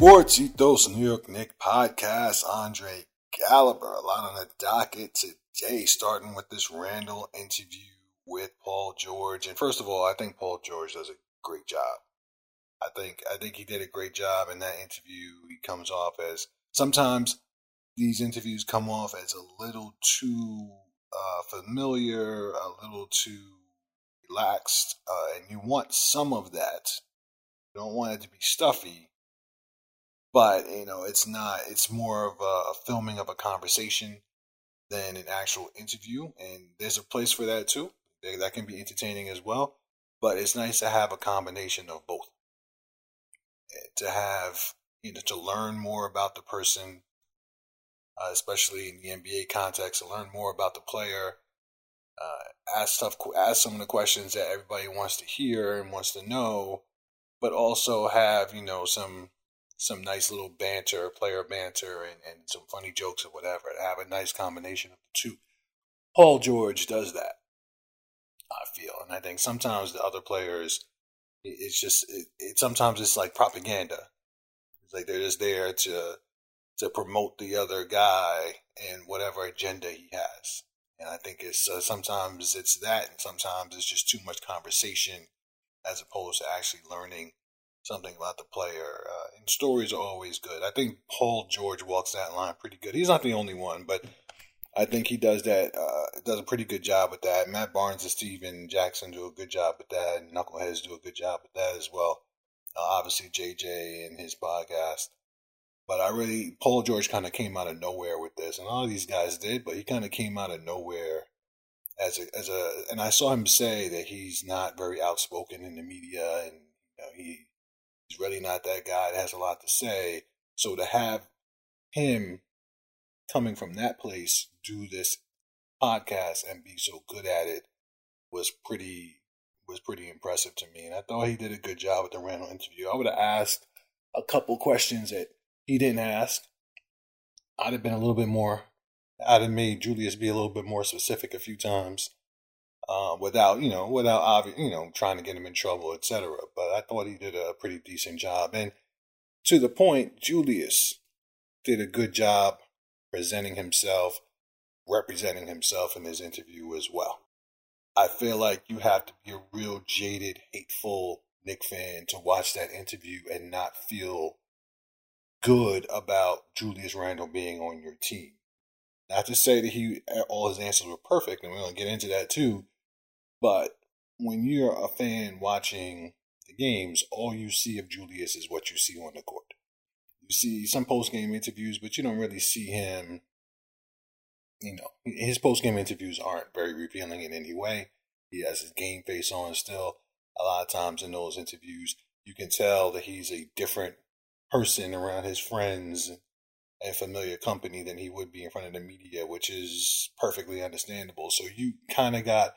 Sports Ethos New York Knicks podcast. Andre Gallagher. A lot on the docket today, starting with this Randle interview with Paul George. And first of all, I think Paul George does a great job. I think I think he did a great job in that interview. He comes off as sometimes these interviews come off as a little too uh, familiar, a little too relaxed, uh, and you want some of that. You don't want it to be stuffy but you know it's not it's more of a, filming of a conversation than an actual interview and there's a place for that too. That can be entertaining as well but it's nice to have a combination of both. Eh, to have you know to learn more about the person uh, especially in the nba context to learn more about the player uh, ask tough ask some of the questions that everybody wants to hear and wants to know but also have you know some some nice little banter, player banter, and, and some funny jokes or whatever. To have a nice combination of the two. Paul George does that, I feel, and I think sometimes the other players, it's just it, it sometimes it's like propaganda. It's like they're just there to to promote the other guy and whatever agenda he has. And I think it's uh, sometimes it's that, and sometimes it's just too much conversation as opposed to actually learning something about the player. Uh, and stories are always good. I think Paul George walks that line pretty good. He's not the only one, but I think he does that. Uh, does a pretty good job with that. Matt Barnes and Stephen Jackson do a good job with that. And Knuckleheads do a good job with that as well. Uh, obviously, JJ and his podcast. But I really, Paul George kind of came out of nowhere with this, and all these guys did, but he kind of came out of nowhere as a as a. And I saw him say that he's not very outspoken in the media, and you know, he really not that guy that has a lot to say. So to have him coming from that place do this podcast and be so good at it was pretty was pretty impressive to me. And I thought he did a good job with the Randle interview. I would have asked a couple questions that he didn't ask. I'd have been a little bit more I'd have made Julius be a little bit more specific a few times uh, without you know without obvious you know trying to get him in trouble, etc. But I thought he did a pretty decent job, and to the point, Julius did a good job presenting himself, representing himself in his interview as well. I feel like you have to be a real jaded, hateful Knick fan to watch that interview and not feel good about Julius Randle being on your team. Not to say that he all his answers were perfect, and we're gonna get into that too. But when you're a fan watching the games, all you see of Julius is what you see on the court. You see some post game interviews, but you don't really see him. You know, his post game interviews aren't very revealing in any way. He has his game face on still. A lot of times in those interviews, you can tell that he's a different person around his friends and familiar company than he would be in front of the media, which is perfectly understandable. So you kind of got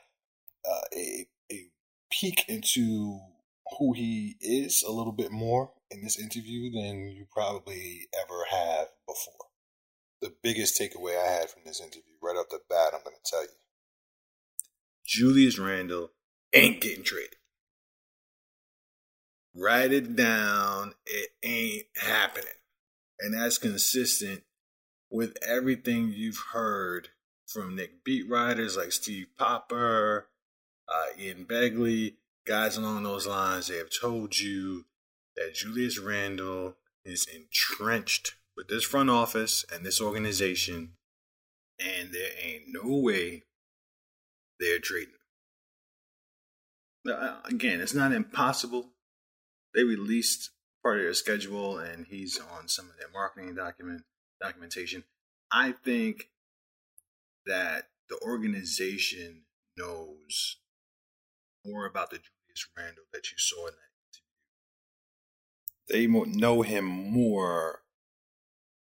uh, a a peek into who he is a little bit more in this interview than you probably ever have before. The biggest takeaway I had from this interview, right off the bat, I'm going to tell you Julius Randle ain't getting traded. Write it down. It ain't happening. And that's consistent with everything you've heard from Knick beat writers like Steve Popper, uh, Ian Begley, guys along those lines, they have told you that Julius Randle is entrenched with this front office and this organization, and there ain't no way they're trading. Now, uh, again, it's not impossible. They released part of their schedule, and he's on some of their marketing document documentation. I think that the organization knows more about the Julius Randle that you saw in that interview. They know him more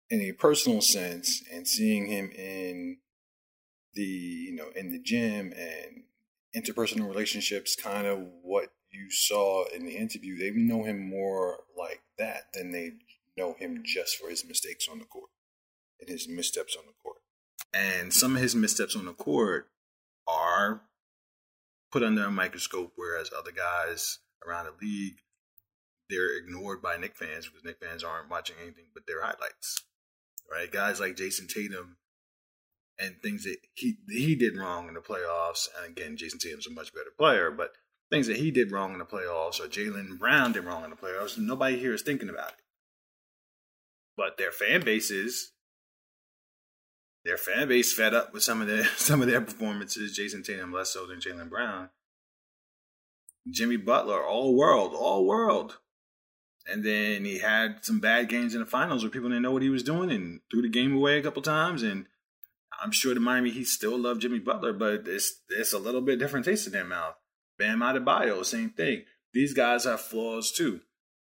in a personal sense, and seeing him in the you know in the gym and interpersonal relationships, kind of what you saw in the interview. They know him more like that than they know him just for his mistakes on the court and his missteps on the court. And some of his missteps on the court are put under a microscope, whereas other guys around the league they're ignored by Knick fans because Knick fans aren't watching anything but their highlights. Right? Guys like Jayson Tatum and things that he he did wrong in the playoffs. And again, Jayson Tatum's a much better player, but things that he did wrong in the playoffs or Jaylen Brown did wrong in the playoffs, nobody here is thinking about it. But their fan bases, their fan base fed up with some of their some of their performances. Jayson Tatum less so than Jaylen Brown. Jimmy Butler, all world, all world. And then he had some bad games in the finals where people didn't know what he was doing and threw the game away a couple times. And I'm sure the Miami Heat still love Jimmy Butler, but it's it's a little bit different taste in their mouth. Bam Adebayo, same thing. These guys have flaws too.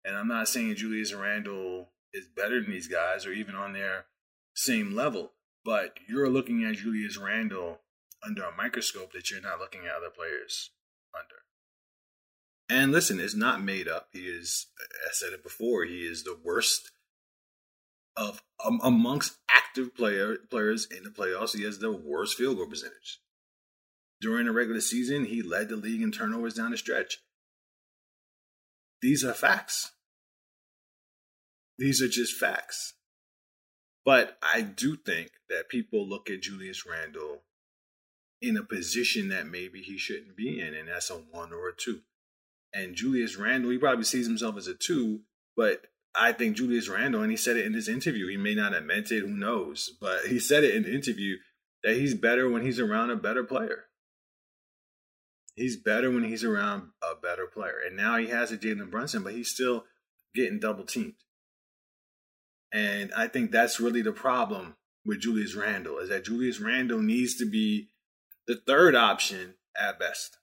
And I'm not saying Julius Randle is better than these guys or even on their same level, but you're looking at Julius Randle under a microscope that you're not looking at other players under. And listen, it's not made up. He is, I said it before, he is the worst of um, amongst active player players in the playoffs. He has the worst field goal percentage. During the regular season, he led the league in turnovers down the stretch. These are facts. These are just facts. But I do think that people look at Julius Randle in a position that maybe he shouldn't be in, and that's a one or a two. And Julius Randle, he probably sees himself as a two, but I think Julius Randle, and he said it in this interview, he may not have meant it, who knows, but he said it in the interview that he's better when he's around a better player. He's better when he's around a better player. And now he has a Jalen Brunson, but he's still getting double teamed. And I think that's really the problem with Julius Randle is that Julius Randle needs to be the third option at best.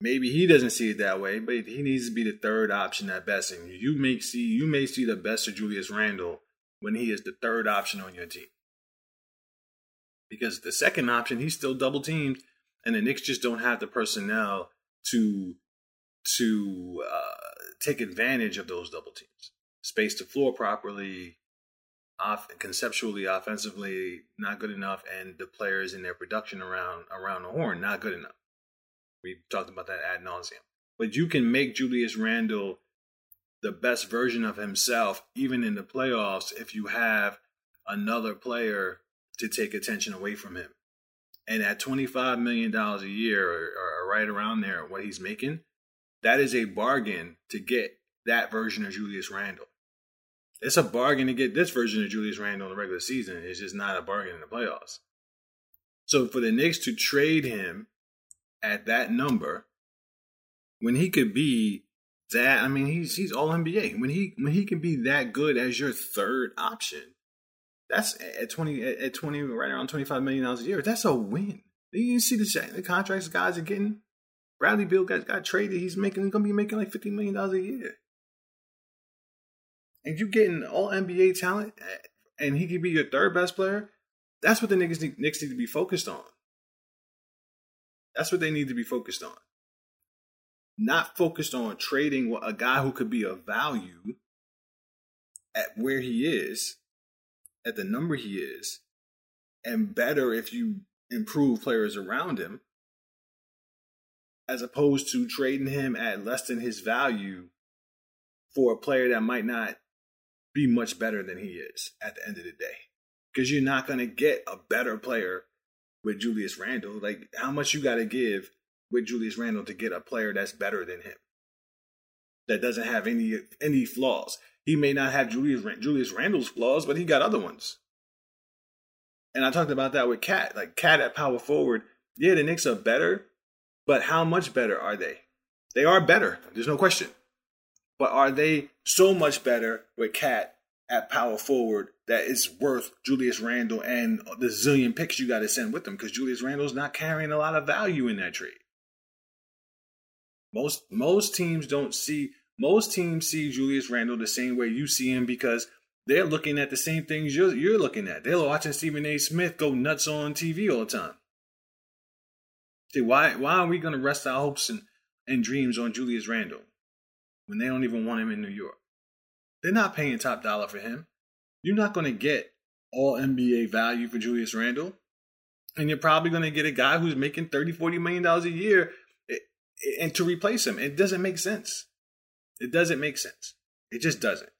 Maybe he doesn't see it that way, but he needs to be the third option at best. And you may see you may see the best of Julius Randle when he is the third option on your team. Because the second option, he's still double teamed, and the Knicks just don't have the personnel to to uh, take advantage of those double teams. Space the floor properly, off conceptually, offensively, not good enough, and the players in their production around around the horn, not good enough. We talked about that ad nauseum. But you can make Julius Randle the best version of himself, even in the playoffs, if you have another player to take attention away from him. And at $25 million a year, or, or right around there, what he's making, that is a bargain to get that version of Julius Randle. It's a bargain to get this version of Julius Randle in the regular season. It's just not a bargain in the playoffs. So for the Knicks to trade him at that number when he could be that I mean he's he's all NBA. When he when he can be that good as your third option, that's at twenty at twenty right around twenty five million dollars a year. That's a win. You see the the contracts guys are getting. Bradley Beal got got traded. He's making he's gonna be making like fifty million dollars a year. And you getting all NBA talent, eh, and he could be your third best player. That's what the Knicks need, Knicks need to be focused on. That's what they need to be focused on. Not focused on trading a guy who could be of value at where he is, at the number he is, and better if you improve players around him, as opposed to trading him at less than his value for a player that might not be much better than he is at the end of the day. Because you're not going to get a better player with Julius Randle. Like, how much you got to give with Julius Randle to get a player that's better than him, that doesn't have any any flaws. He may not have Julius Julius Randle's flaws, but he got other ones. And I talked about that with KAT. Like KAT at power forward, yeah, the Knicks are better, but how much better are they? They are better. There's no question. But are they so much better with KAT at power forward that it's worth Julius Randle and the zillion picks you got to send with him because Julius Randle's not carrying a lot of value in that trade. Most most teams don't see most teams see Julius Randle the same way you see him because they're looking at the same things you're, you're looking at. They're watching Stephen A. Smith go nuts on TV all the time. See, why why are we going to rest our hopes and, and dreams on Julius Randle when they don't even want him in New York? They're not paying top dollar for him. You're not going to get all NBA value for Julius Randle. And you're probably going to get a guy who's making 30, 40 million dollars a year eh, eh, and to replace him. It doesn't make sense. It doesn't make sense. It just doesn't.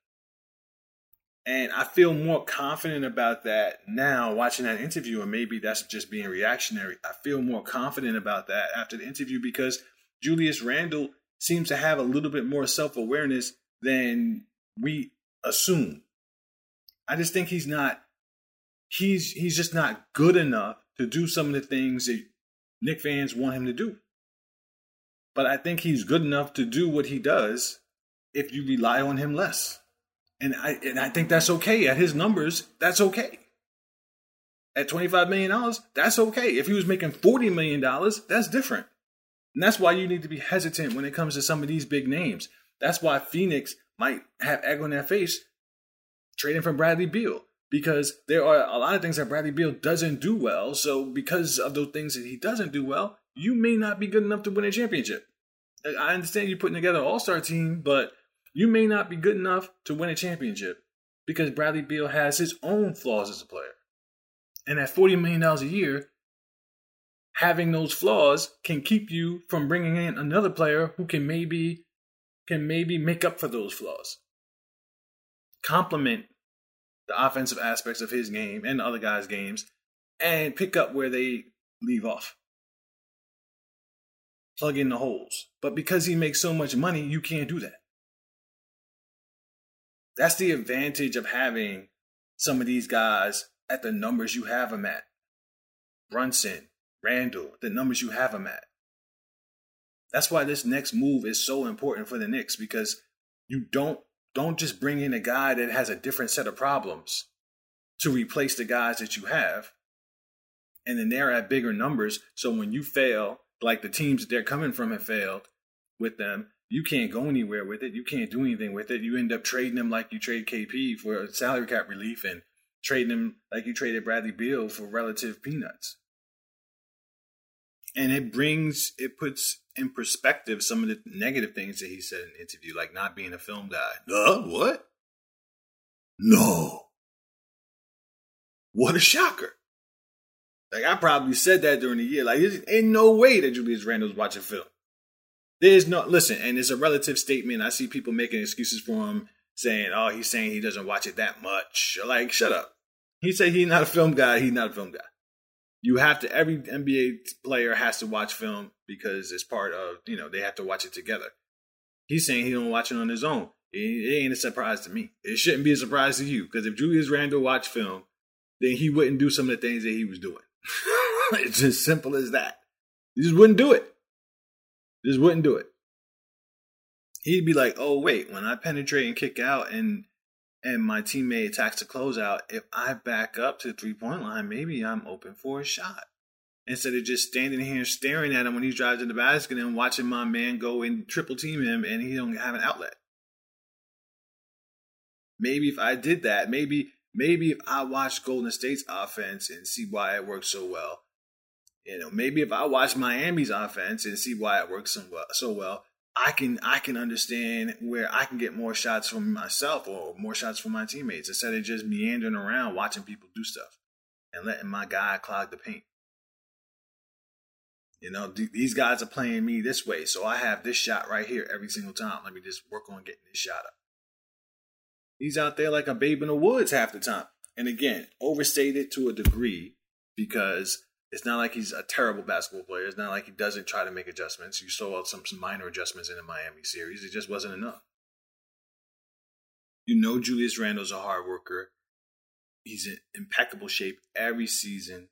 And I feel more confident about that now watching that interview, and maybe that's just being reactionary. I feel more confident about that after the interview because Julius Randle seems to have a little bit more self awareness than we assume. I just think he's not he's he's just not good enough to do some of the things that Knick fans want him to do. But I think he's good enough to do what he does if you rely on him less. And I and I think that's okay at his numbers. That's okay. At twenty five million dollars, that's okay. If he was making forty million dollars, that's different. And that's why you need to be hesitant when it comes to some of these big names. That's why Phoenix might have egg on their face trading from Bradley Beal because there are a lot of things that Bradley Beal doesn't do well. So because of those things that he doesn't do well, you may not be good enough to win a championship. I understand you putting together an all-star team, but you may not be good enough to win a championship because Bradley Beal has his own flaws as a player. And at $40 million a year, having those flaws can keep you from bringing in another player who can maybe can maybe make up for those flaws. Complement the offensive aspects of his game and the other guys' games and pick up where they leave off. Plug in the holes. But because he makes so much money, you can't do that. That's the advantage of having some of these guys at the numbers you have them at. Brunson, Randle, the numbers you have them at. That's why this next move is so important for the Knicks because you don't don't just bring in a guy that has a different set of problems to replace the guys that you have. And then they're at bigger numbers. So when you fail, like the teams that they're coming from have failed with them, you can't go anywhere with it. You can't do anything with it. You end up trading them like you trade KP for salary cap relief and trading them like you traded Bradley Beal for relative peanuts. And it brings, it puts in perspective some of the negative things that he said in the interview, like not being a film guy. Uh, what? No. What a shocker. Like I probably said that during the year. Like, there's ain't no way that Julius Randle's watching film. There's no listen, and it's a relative statement. I see people making excuses for him, saying, "Oh, he's saying he doesn't watch it that much." Like, shut up. He said he's not a film guy. He's not a film guy. You have to. Every NBA player has to watch film because it's part of you know they have to watch it together. He's saying he don't watch it on his own. It ain't a surprise to me. It shouldn't be a surprise to you because if Julius Randle watched film, then he wouldn't do some of the things that he was doing. it's as simple as that. He just wouldn't do it. Just wouldn't do it. He'd be like, "Oh wait, when I penetrate and kick out, and and my teammate attacks the closeout, if I back up to the three point line, maybe I'm open for a shot." Instead of just standing here staring at him when he drives in the basket and watching my man go and triple team him and he don't have an outlet. Maybe if I did that, maybe maybe if I watched Golden State's offense and see why it works so well, you know, maybe if I watch Miami's offense and see why it works so well, so well, I can I can understand where I can get more shots from myself or more shots from my teammates instead of just meandering around watching people do stuff and letting my guy clog the paint. You know, th- these guys are playing me this way, so I have this shot right here every single time. Let me just work on getting this shot up. He's out there like a babe in the woods half the time. And again, overstated to a degree because it's not like he's a terrible basketball player. It's not like he doesn't try to make adjustments. You saw some, some minor adjustments in the Miami series. It just wasn't enough. You know Julius Randle's a hard worker. He's in impeccable shape every season.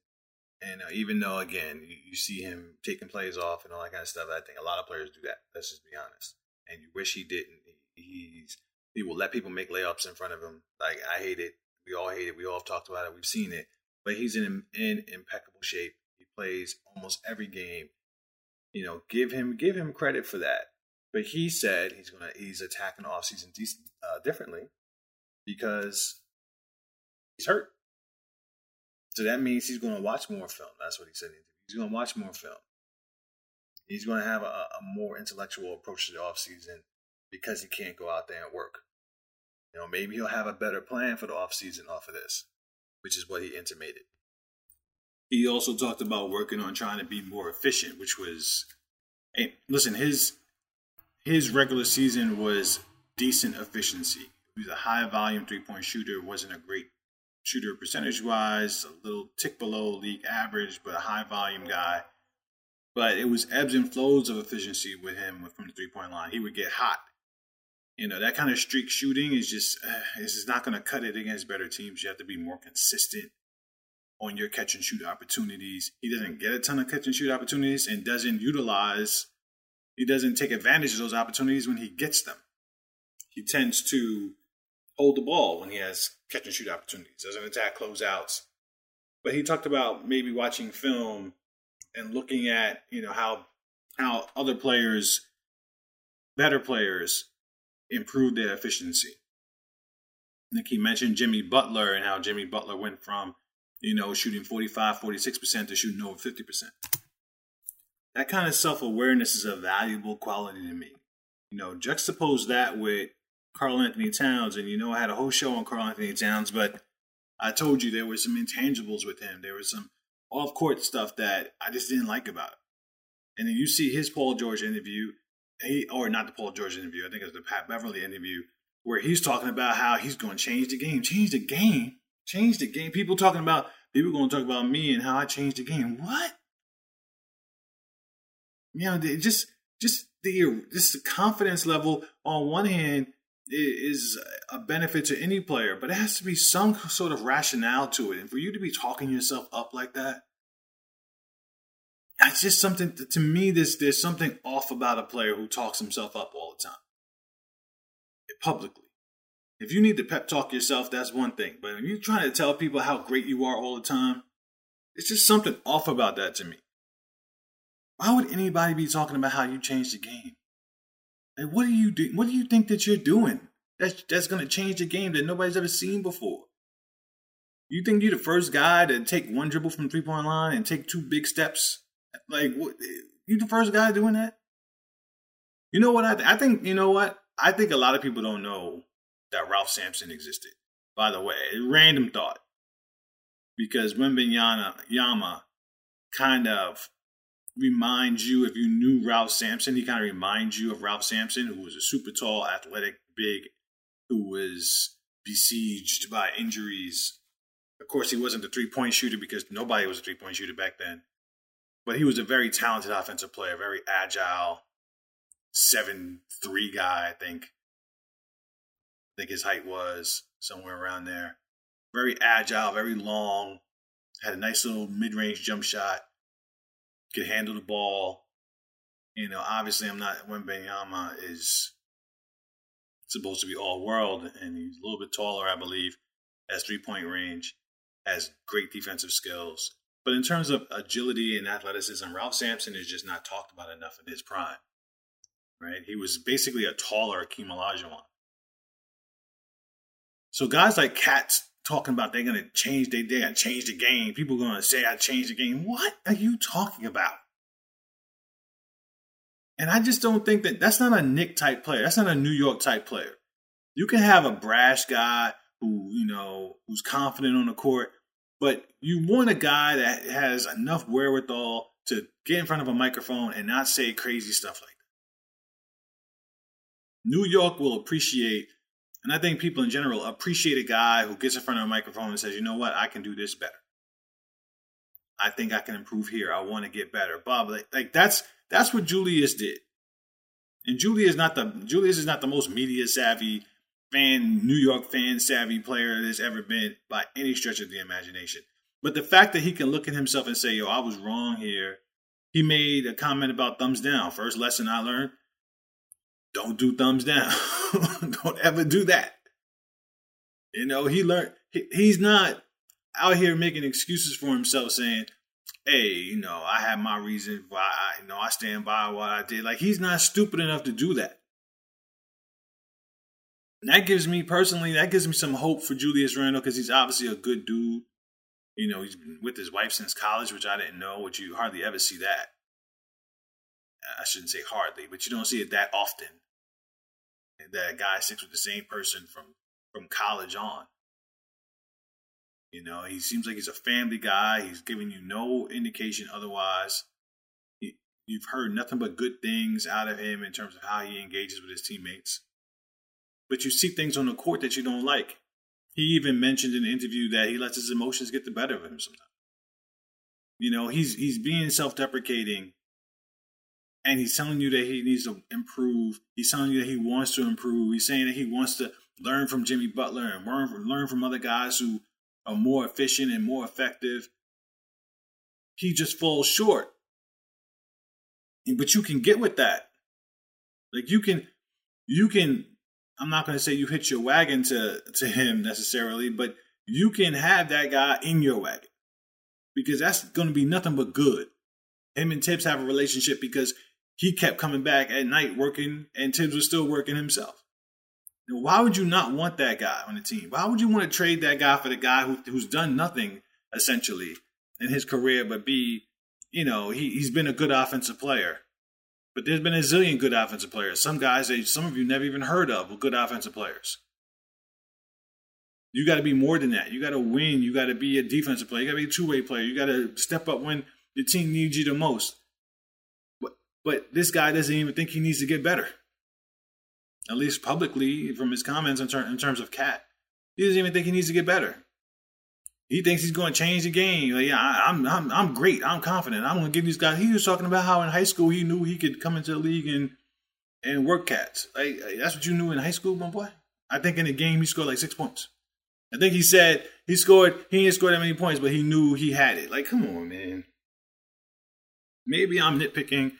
And uh, even though, again, you, you, see him taking plays off and all that kind of stuff, I think a lot of players do that. Let's just be honest. And you wish he didn't. He, he's he will let people make layups in front of him. Like I hate it. We all hate it. We all talked about it. We've seen it but he's in in impeccable shape. He plays almost every game. You know, give him give him credit for that. But he said he's gonna he's attacking the offseason decent, uh, differently because he's hurt. So that means he's going to watch more film. That's what he said. He's going to watch more film. He's going to have a, a more intellectual approach to the offseason because he can't go out there and work. You know, maybe he'll have a better plan for the offseason off of this which is what he intimated. He also talked about working on trying to be more efficient, which was, hey, listen, his his regular season was decent efficiency. He was a high volume three point shooter, wasn't a great shooter percentage wise, a little tick below league average, but a high volume guy. But it was ebbs and flows of efficiency with him from the three point line. He would get hot. You know, that kind of streak shooting is just, uh, is just not going to cut it against better teams. You have to be more consistent on your catch and shoot opportunities. He doesn't get a ton of catch and shoot opportunities and doesn't utilize, he doesn't take advantage of those opportunities when he gets them. He tends to hold the ball when he has catch and shoot opportunities, doesn't attack closeouts. But he talked about maybe watching film and looking at, you know, how how other players, better players, improve their efficiency. Think he mentioned Jimmy Butler and how Jimmy Butler went from, you know, shooting 45, 46% to shooting over 50%. That kind of self awareness is a valuable quality to me. You know, juxtapose that with Karl-Anthony Towns, and you know I had a whole show on Karl-Anthony Towns, but I told you there were some intangibles with him. There was some off court stuff that I just didn't like about him. And then you see his Paul George interview, he or not the Paul George interview, I think it was the Pat Beverley interview, where he's talking about how he's going to change the game, change the game, change the game. People talking about people going to talk about me and how I changed the game. What? You know, just just the just the confidence level on one hand is a benefit to any player, but it has to be some sort of rationale to it. And for you to be talking yourself up like that, that's just something to me. There's there's something off about a player who talks himself up all the time, publicly. If you need to pep talk yourself, that's one thing. But when you're trying to tell people how great you are all the time, it's just something off about that to me. Why would anybody be talking about how you changed the game? Like, what do you do? What do you think that you're doing? That's that's going to change the game that nobody's ever seen before. You think you're the first guy to take one dribble from three point line and take two big steps? Like, what, you the first guy doing that? You know what? I, th- I think you know what? I think a lot of people don't know that Ralph Sampson existed. By the way, random thought because Wembanyama Yama kind of reminds you, if you knew Ralph Sampson, he kind of reminds you of Ralph Sampson, who was a super tall, athletic, big, who was besieged by injuries. Of course, he wasn't a three point shooter because nobody was a three point shooter back then. But he was a very talented offensive player, very agile, seven three guy, I think. I think his height was somewhere around there. Very agile, very long, had a nice little mid range jump shot could handle the ball. You know, obviously, I'm not. Wembanyama is supposed to be all world, and he's a little bit taller, I believe. Has three point range, has great defensive skills. But in terms of agility and athleticism, Ralph Sampson is just not talked about enough in his prime. Right? He was basically a taller Akeem Olajuwon. So guys like Cats talking about they're to change they going to change the game. People to say I changed the game. What are you talking about? And I just don't think that that's not a Knick type player. That's not a New York type player. You can have a brash guy who, you know, who's confident on the court, but you want a guy that has enough wherewithal to get in front of a microphone and not say crazy stuff like that. New York will appreciate and I think people in general appreciate a guy who gets in front of a microphone and says, you know what, I can do this better. I think I can improve here. I want to get better. Bob, like, like that's that's what Julius did. And Julius is not the Julius is not the most media savvy fan, New York fan savvy player there's ever been by any stretch of the imagination. But the fact that he can look at himself and say, yo, I was wrong here. He made a comment about thumbs down. First lesson I learned don't do thumbs down. don't ever do that. You know, he learned, he, he's not out here making excuses for himself saying, hey, you know, I have my reason why I, you know, I stand by what I did. Like, he's not stupid enough to do that. That gives me personally, that gives me some hope for Julius Randle because he's obviously a good dude. You know, he's been with his wife since college, which I didn't know, which you hardly ever see that. I shouldn't say hardly, but you don't see it that often that guy sticks with the same person from from college on. You know, he seems like he's a family guy. He's giving you no indication otherwise. He, you've heard nothing but good things out of him in terms of how he engages with his teammates. But you see things on the court that you don't like. He even mentioned in an interview that he lets his emotions get the better of him sometimes. You know, he's he's being self-deprecating and he's telling you that he needs to improve. He's telling you that he wants to improve. He's saying that he wants to learn from Jimmy Butler and learn from, learn from other guys who are more efficient and more effective. He just falls short. But you can get with that. Like you can, you can. I'm not going to say you hit your wagon to to him necessarily, but you can have that guy in your wagon because that's going to be nothing but good. Him and Thibs have a relationship because he kept coming back at night working, and Thibs was still working himself. Now, why would you not want that guy on the team? Why would you want to trade that guy for the guy who, who's done nothing essentially in his career but be, you know, he, he's been a good offensive player. But there's been a zillion good offensive players. Some guys that some of you never even heard of were good offensive players. You got to be more than that. You got to win. You got to be a defensive player. You got to be a two way player. You got to step up when the team needs you the most. But, but this guy doesn't even think he needs to get better. At least publicly, from his comments in, ter- in terms of KAT. he doesn't even think he needs to get better. He thinks he's going to change the game. Like, yeah, I, am I'm, I'm great. I'm confident. I'm going to give these guys. He was talking about how in high school he knew he could come into the league and and work cats. Like that's what you knew in high school, my boy. I think in the game he scored like six points. I think he said he scored. He didn't score that many points, but he knew he had it. Like, come on, man. Maybe I'm nitpicking.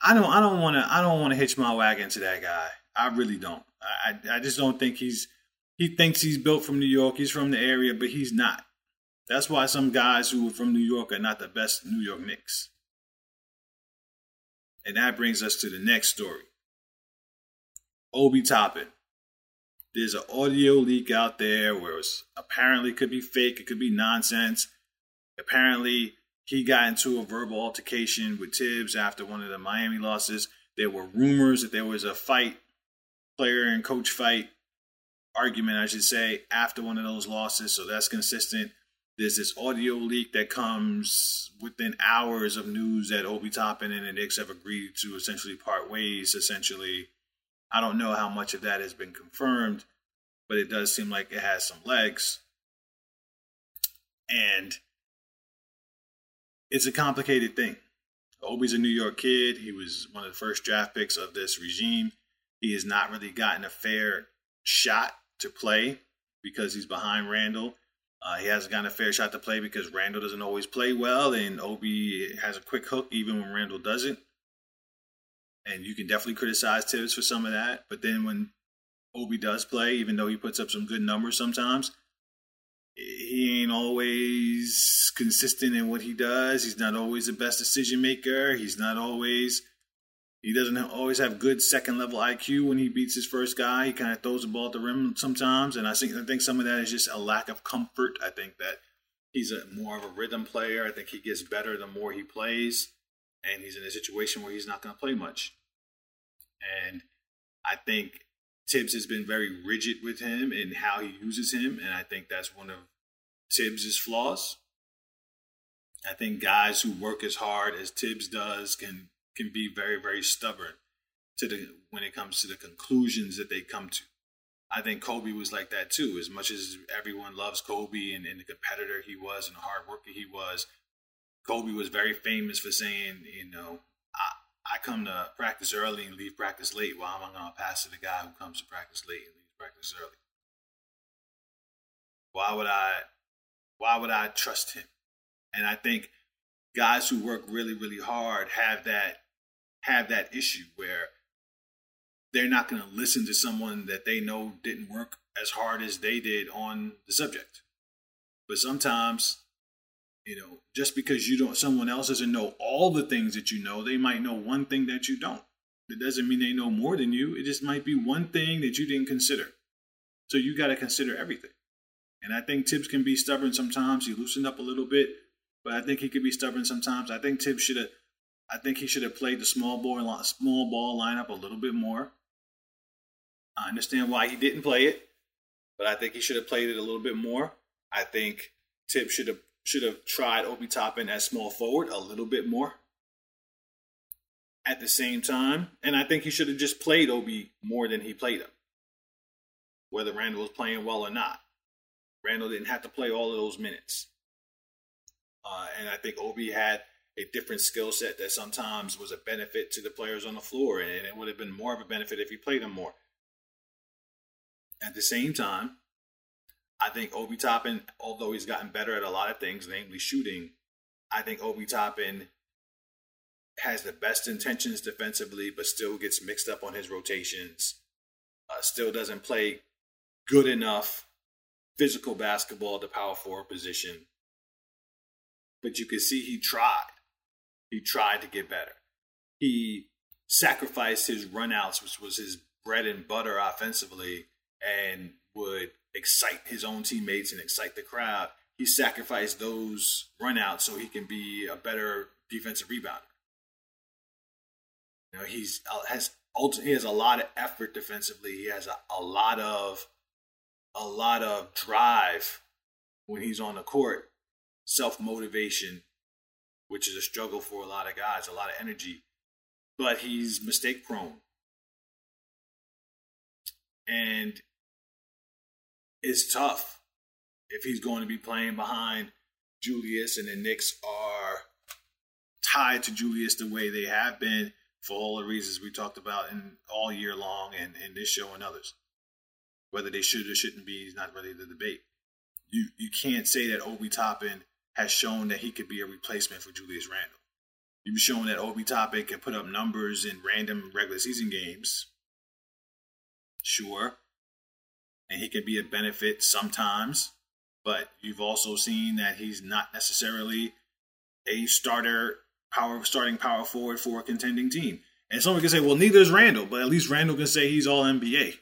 I don't. I don't want to. I don't want to hitch my wagon to that guy. I really don't. I. I just don't think he's. He thinks he's built from New York. He's from the area, but he's not. That's why some guys who are from New York are not the best New York Knicks. And that brings us to the next story. Obi Toppin. There's an audio leak out there where it's apparently could be fake, it could be nonsense. Apparently, he got into a verbal altercation with Thibs after one of the Miami losses. There were rumors that there was a fight, player and coach fight, argument, I should say, after one of those losses. So that's consistent. There's this audio leak that comes within hours of news that Obi Toppin and the Knicks have agreed to essentially part ways, essentially I don't know how much of that has been confirmed, but it does seem like it has some legs. And it's a complicated thing. Obi's a New York kid. He was one of the first draft picks of this regime. He has not really gotten a fair shot to play because he's behind Randle. Uh, he hasn't gotten a fair shot to play because Randle doesn't always play well, and Obi has a quick hook even when Randle doesn't and you can definitely criticize Thibs for some of that. But then when Obi does play, even though he puts up some good numbers sometimes, he ain't always consistent in what he does. He's not always the best decision maker. He's not always he doesn't always have good second level IQ when he beats his first guy. He kind of throws the ball at the rim sometimes, and I think I think some of that is just a lack of comfort. I think that he's a more of a rhythm player. I think he gets better the more he plays and he's in a situation where he's not going to play much. And I think Thibs has been very rigid with him and how he uses him, and I think that's one of Thibs's flaws. I think guys who work as hard as Thibs does can can be very very stubborn to the when it comes to the conclusions that they come to. I think Kobe was like that too. As much as everyone loves Kobe and, and the competitor he was and the hard worker he was, Kobe was very famous for saying, you know, I, I come to practice early and leave practice late. Why am I going to pass to the guy who comes to practice late and leaves practice early? Why would I? Why would I trust him? And I think guys who work really, really hard have that have that issue where they're not going to listen to someone that they know didn't work as hard as they did on the subject. But sometimes you know, just because you don't, someone else doesn't know all the things that you know, they might know one thing that you don't. It doesn't mean they know more than you. It just might be one thing that you didn't consider. So you got to consider everything. And I think Thibs can be stubborn sometimes. He loosened up a little bit, but I think he could be stubborn sometimes. I think Thibs should have. I think he should have played the small ball small ball lineup a little bit more. I understand why he didn't play it, but I think he should have played it a little bit more. I think Tip should have should have tried Obi Toppin as small forward a little bit more. At the same time, and I think he should have just played Obi more than he played him, whether Randle was playing well or not. Randle didn't have to play all of those minutes. Uh, and I think Obi had a different skill set that sometimes was a benefit to the players on the floor, and it would have been more of a benefit if he played them more. At the same time, I think Obi Toppin, although he's gotten better at a lot of things, namely shooting, I think Obi Toppin has the best intentions defensively, but still gets mixed up on his rotations. Uh, still doesn't play good enough physical basketball at the power forward position. But you can see he tried. He tried to get better. He sacrificed his runouts, which was his bread and butter offensively, and would excite his own teammates and excite the crowd. He sacrificed those runouts so he can be a better defensive rebounder. You know, he's uh, has he has a lot of effort defensively. He has a, a lot of a lot of drive when he's on the court, self motivation, which is a struggle for a lot of guys, a lot of energy. But he's mistake prone. And it's tough if he's going to be playing behind Julius and the Knicks are tied to Julius the way they have been for all the reasons we talked about in all year long and in this show and others. Whether they should or shouldn't be is not really the debate. You you can't say that Obi Toppin has shown that he could be a replacement for Julius Randle. You've shown that Obi Toppin can put up numbers in random regular season games. Sure. And he can be a benefit sometimes. But you've also seen that he's not necessarily a starter power starting power forward for a contending team. And someone can say, well, neither is Randle, but at least Randle can say he's all NBA.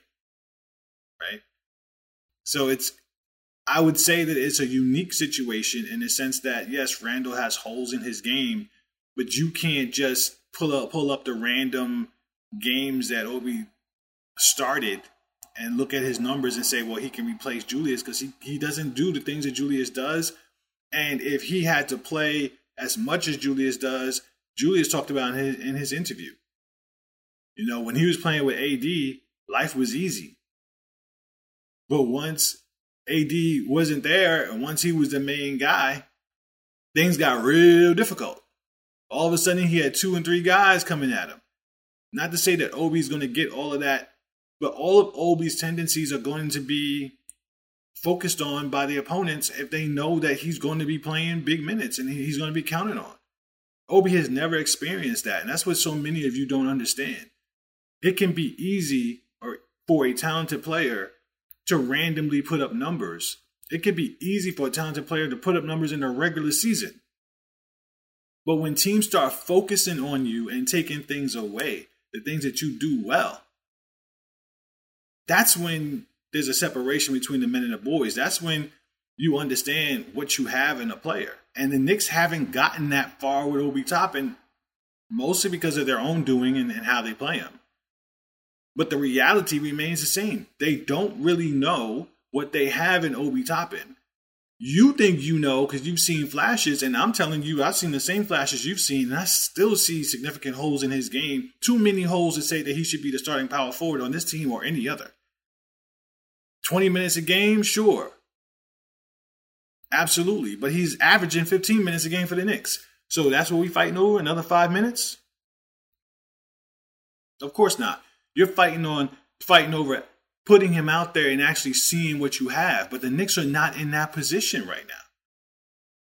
Right? So it's I would say that it's a unique situation in the sense that yes, Randle has holes in his game, but you can't just pull up pull up the random games that Obi started and look at his numbers and say, well, he can replace Julius because he, he doesn't do the things that Julius does. And if he had to play as much as Julius does, Julius talked about in his, in his interview. You know, when he was playing with AD, life was easy. But once AD wasn't there and once he was the main guy, things got real difficult. All of a sudden, he had two and three guys coming at him. Not to say that Obi's going to get all of that, but all of Obi's tendencies are going to be focused on by the opponents if they know that he's going to be playing big minutes and he's going to be counted on. Obi has never experienced that, and that's what so many of you don't understand. It can be easy or for a talented player to randomly put up numbers. It can be easy for a talented player to put up numbers in a regular season. But when teams start focusing on you and taking things away, the things that you do well, that's when there's a separation between the men and the boys. That's when you understand what you have in a player. And the Knicks haven't gotten that far with Obi Toppin, mostly because of their own doing and, and how they play him. But the reality remains the same. They don't really know what they have in Obi Toppin. You think you know because you've seen flashes, and I'm telling you, I've seen the same flashes you've seen, and I still see significant holes in his game. Too many holes to say that he should be the starting power forward on this team or any other. 20 minutes a game, sure. Absolutely. But he's averaging 15 minutes a game for the Knicks. So that's what we fighting over? Another five minutes? Of course not. You're fighting on fighting over putting him out there and actually seeing what you have. But the Knicks are not in that position right now.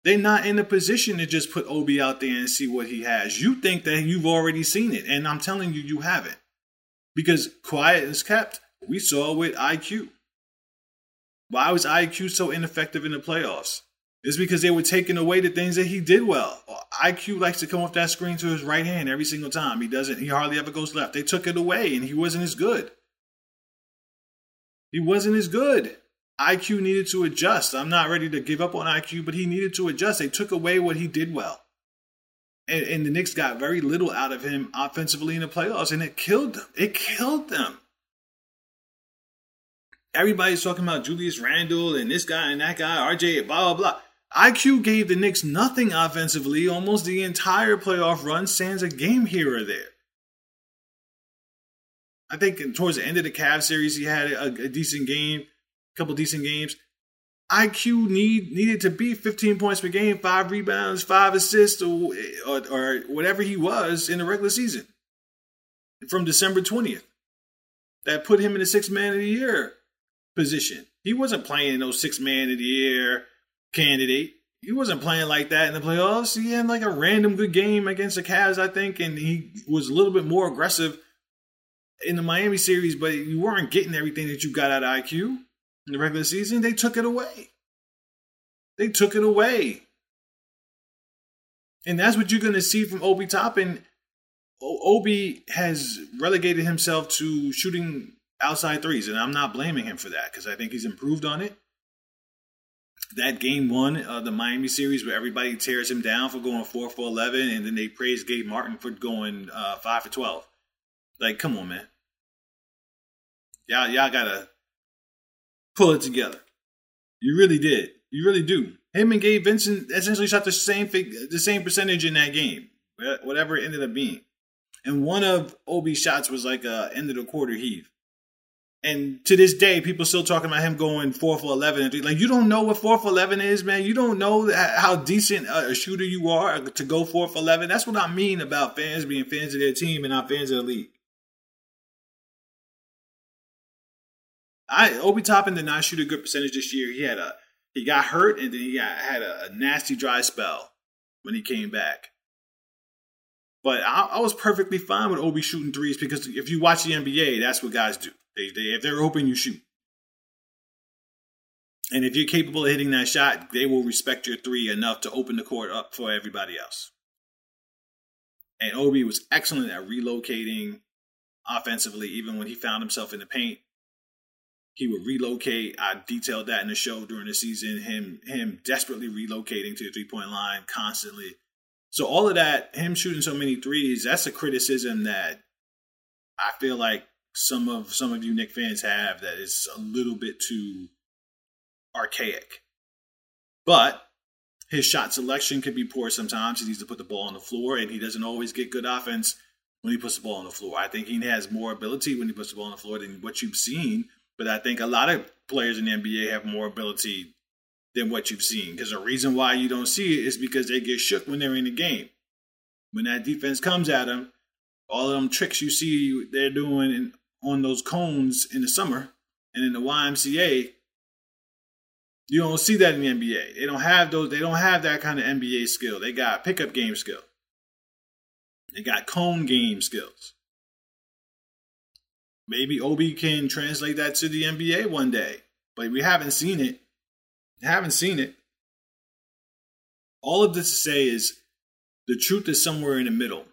They're not in a position to just put Obi out there and see what he has. You think that you've already seen it, and I'm telling you, you haven't. Because quiet is kept. We saw with IQ. Why was IQ so ineffective in the playoffs? It's because they were taking away the things that he did well. IQ likes to come off that screen to his right hand every single time. He doesn't, he hardly ever goes left. They took it away and he wasn't as good. He wasn't as good. IQ needed to adjust. I'm not ready to give up on IQ, but he needed to adjust. They took away what he did well. And, and the Knicks got very little out of him offensively in the playoffs, and it killed them. It killed them everybody's talking about Julius Randle and this guy and that guy, RJ, blah, blah, blah. IQ gave the Knicks nothing offensively almost the entire playoff run, sans a game here or there. I think towards the end of the Cavs series, he had a, a decent game, a couple decent games. IQ need needed to be 15 points per game, five rebounds, five assists, or, or, or whatever he was in the regular season from December 20th. That put him in the six man of the year position. He wasn't playing in no six man of the year candidate. He wasn't playing like that in the playoffs. He had like a random good game against the Cavs, I think, and he was a little bit more aggressive in the Miami series, but you weren't getting everything that you got out of IQ in the regular season. They took it away. They took it away. And that's what you're going to see from Obi Toppin. Obi has relegated himself to shooting outside threes, and I'm not blaming him for that because I think he's improved on it. That game one of the Miami series where everybody tears him down for going four for eleven, and then they praise Gabe Martin for going uh, five for twelve. Like, come on, man. Y'all, y'all gotta pull it together. You really did. You really do. Him and Gabe Vincent essentially shot the same the same percentage in that game, whatever it ended up being. And one of Obi's shots was like a end of the quarter heave. And to this day, people still talking about him going four for eleven and. Like you don't know what four for eleven is, man. You don't know how decent a shooter you are to go four for eleven. That's what I mean about fans being fans of their team and not fans of the league. I Obi Toppin did not shoot a good percentage this year. He had a he got hurt and then he got, had a, a nasty dry spell when he came back. But I, I, was perfectly fine with Obi shooting threes because if you watch the NBA, that's what guys do. They, they if they're open, you shoot. And if you're capable of hitting that shot, they will respect your three enough to open the court up for everybody else. And Obi was excellent at relocating offensively, even when he found himself in the paint. He would relocate. I detailed that in the show during the season. Him him desperately relocating to the three point line constantly. So all of that, him shooting so many threes, that's a criticism that I feel like some of some of you Knick fans have that is a little bit too archaic. But his shot selection could be poor sometimes. He needs to put the ball on the floor, and he doesn't always get good offense when he puts the ball on the floor. I think he has more ability when he puts the ball on the floor than what you've seen but I think a lot of players in the NBA have more ability than what you've seen. Because the reason why you don't see it is because they get shook when they're in the game. When that defense comes at them, all of them tricks you see they're doing in, on those cones in the summer and in the YMCA, you don't see that in the NBA. They don't have those. They don't have that kind of NBA skill. They got pickup game skill. They got cone game skills. Maybe Obi can translate that to the NBA one day, but we haven't seen it. Haven't seen it. All of this to say is the truth is somewhere in the middle.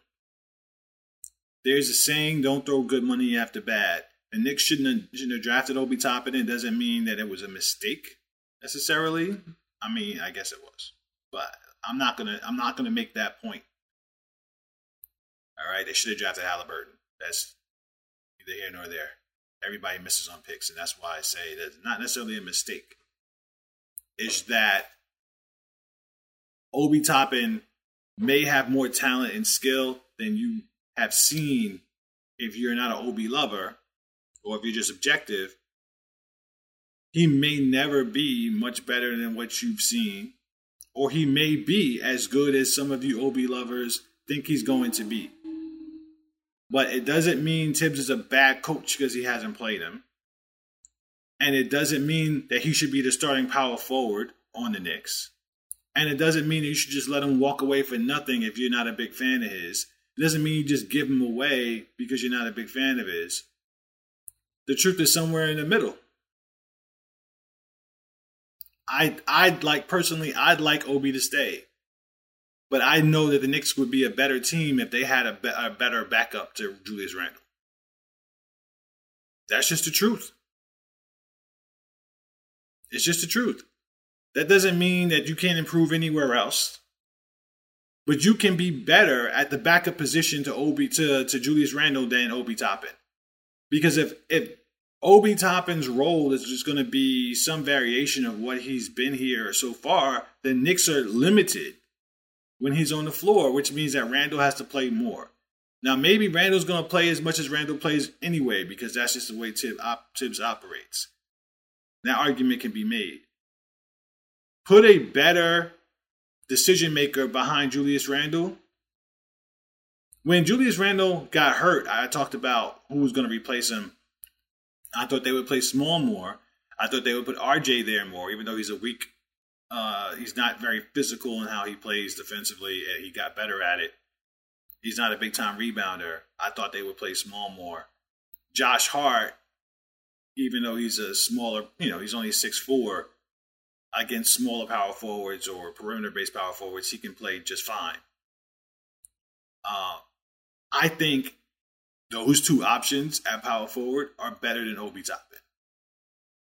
There's a saying, don't throw good money after bad. And Knicks shouldn't have, shouldn't have drafted Obi Toppin. It doesn't mean that it was a mistake necessarily. I mean, I guess it was, but I'm not gonna I'm not gonna make that point. All right, they should have drafted Halliburton. That's neither here nor there. Everybody misses on picks, and that's why I say that it's not necessarily a mistake. Is that Obi Toppin may have more talent and skill than you have seen if you're not an Obi lover or if you're just objective. He may never be much better than what you've seen, or he may be as good as some of you Obi lovers think he's going to be. But it doesn't mean Thibs is a bad coach because he hasn't played him. And it doesn't mean that he should be the starting power forward on the Knicks. And it doesn't mean that you should just let him walk away for nothing if you're not a big fan of his. It doesn't mean you just give him away because you're not a big fan of his. The truth is somewhere in the middle. I I'd like personally I'd like Obi to stay. But I know that the Knicks would be a better team if they had a, be- a better backup to Julius Randle. That's just the truth. It's just the truth. That doesn't mean that you can't improve anywhere else. But you can be better at the backup position to Obi to, to Julius Randle than Obi Toppin. Because if if Obi Toppin's role is just going to be some variation of what he's been here so far, the Knicks are limited when he's on the floor, which means that Randle has to play more. Now, maybe Randle's going to play as much as Randle plays anyway, because that's just the way Thibs operates. That argument can be made. Put a better decision maker behind Julius Randle. When Julius Randle got hurt, I talked about who was going to replace him. I thought they would play small more. I thought they would put RJ there more, even though he's a weak, uh, he's not very physical in how he plays defensively. And he got better at it. He's not a big time rebounder. I thought they would play small more. Josh Hart, even though he's a smaller, you know, he's only six four, against smaller power forwards or perimeter based power forwards, he can play just fine. Uh, I think those two options at power forward are better than Obi Toppin.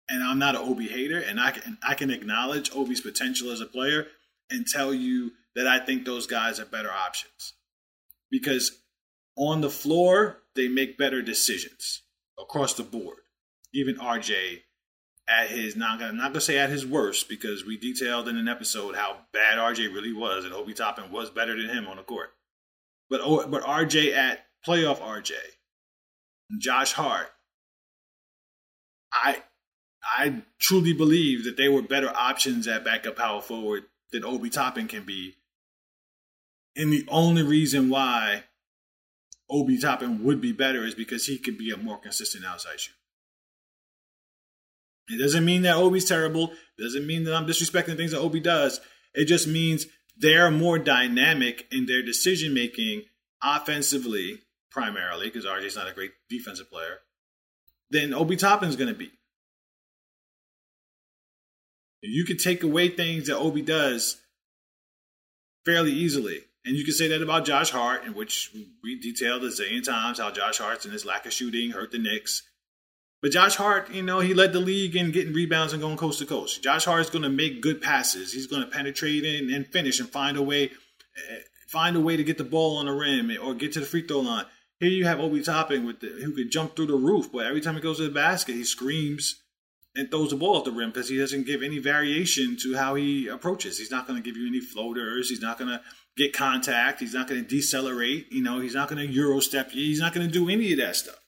And I'm not an Obi hater, and I can I can acknowledge Obi's potential as a player and tell you that I think those guys are better options because on the floor they make better decisions across the board. Even RJ at his not gonna not gonna say at his worst because we detailed in an episode how bad RJ really was and Obi Toppin was better than him on the court. But oh, but RJ at playoff RJ, Josh Hart, I I truly believe that they were better options at backup power forward than Obi Toppin can be and the only reason why Obi Toppin would be better is because he could be a more consistent outside shooter. It doesn't mean that Obi's terrible. It doesn't mean that I'm disrespecting things that Obi does. It just means they're more dynamic in their decision making offensively, primarily, because RJ's not a great defensive player, than Obi Toppin's going to be. You can take away things that Obi does fairly easily. And you can say that about Josh Hart, in which we detailed a zillion times how Josh Hart's and his lack of shooting hurt the Knicks. But Josh Hart, you know, he led the league in getting rebounds and going coast to coast. Josh Hart is going to make good passes. He's going to penetrate and, and finish and find a way, uh, find a way to get the ball on the rim or get to the free throw line. Here you have Obi Toppin with the, who could jump through the roof, but every time he goes to the basket, he screams and throws the ball at the rim because he doesn't give any variation to how he approaches. He's not going to give you any floaters. He's not going to get contact. He's not going to decelerate. You know, he's not going to euro step. He's not going to do any of that stuff.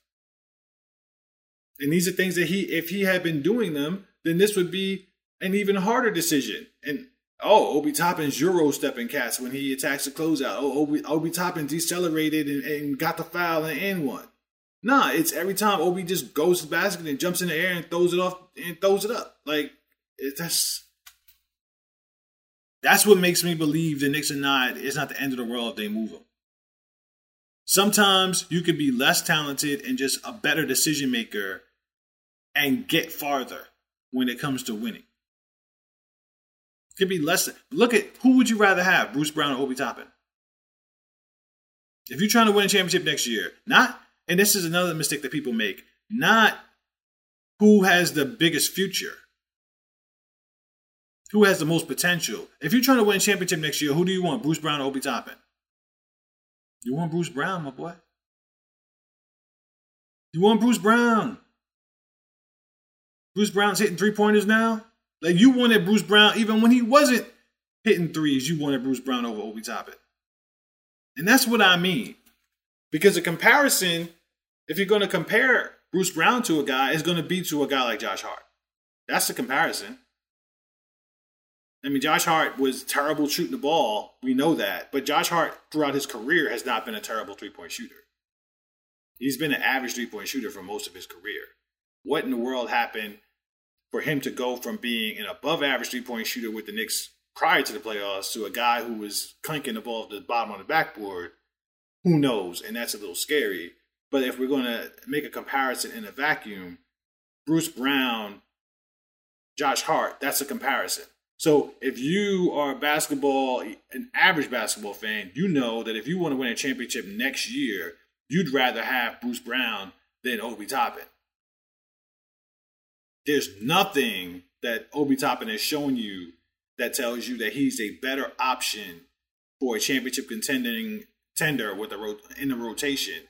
And these are things that he, if he had been doing them, then this would be an even harder decision. And oh, Obi Toppin's euro stepping cats when he attacks the closeout. Oh, Obi, Obi Toppin decelerated and, and got the foul and, and one. Nah, it's every time Obi just goes to the basket and jumps in the air and throws it off and throws it up. Like it, that's that's what makes me believe the Knicks are not. It's not the end of the world if they move them. Sometimes you can be less talented and just a better decision maker and get farther when it comes to winning. It could be less. Look at who would you rather have, Bruce Brown or Obi Toppin? If you're trying to win a championship next year, not and this is another mistake that people make, not who has the biggest future. Who has the most potential? If you're trying to win a championship next year, who do you want? Bruce Brown or Obi Toppin? You want Bruce Brown, my boy. You want Bruce Brown. Bruce Brown's hitting three pointers now. Like you wanted Bruce Brown, even when he wasn't hitting threes, you wanted Bruce Brown over Obi Toppin. And that's what I mean. Because a comparison, if you're going to compare Bruce Brown to a guy, is going to be to a guy like Josh Hart. That's the comparison. I mean, Josh Hart was terrible shooting the ball. We know that. But Josh Hart, throughout his career, has not been a terrible three point shooter. He's been an average three point shooter for most of his career. What in the world happened for him to go from being an above average three point shooter with the Knicks prior to the playoffs to a guy who was clanking the ball the bottom of the backboard who knows? And that's a little scary. But if we're going to make a comparison in a vacuum, Bruce Brown, Josh Hart, that's a comparison. So if you are a basketball, an average basketball fan, you know that if you want to win a championship next year, you'd rather have Bruce Brown than Obi Toppin. There's nothing that Obi Toppin has shown you that tells you that he's a better option for a championship contending tender with the in the rotation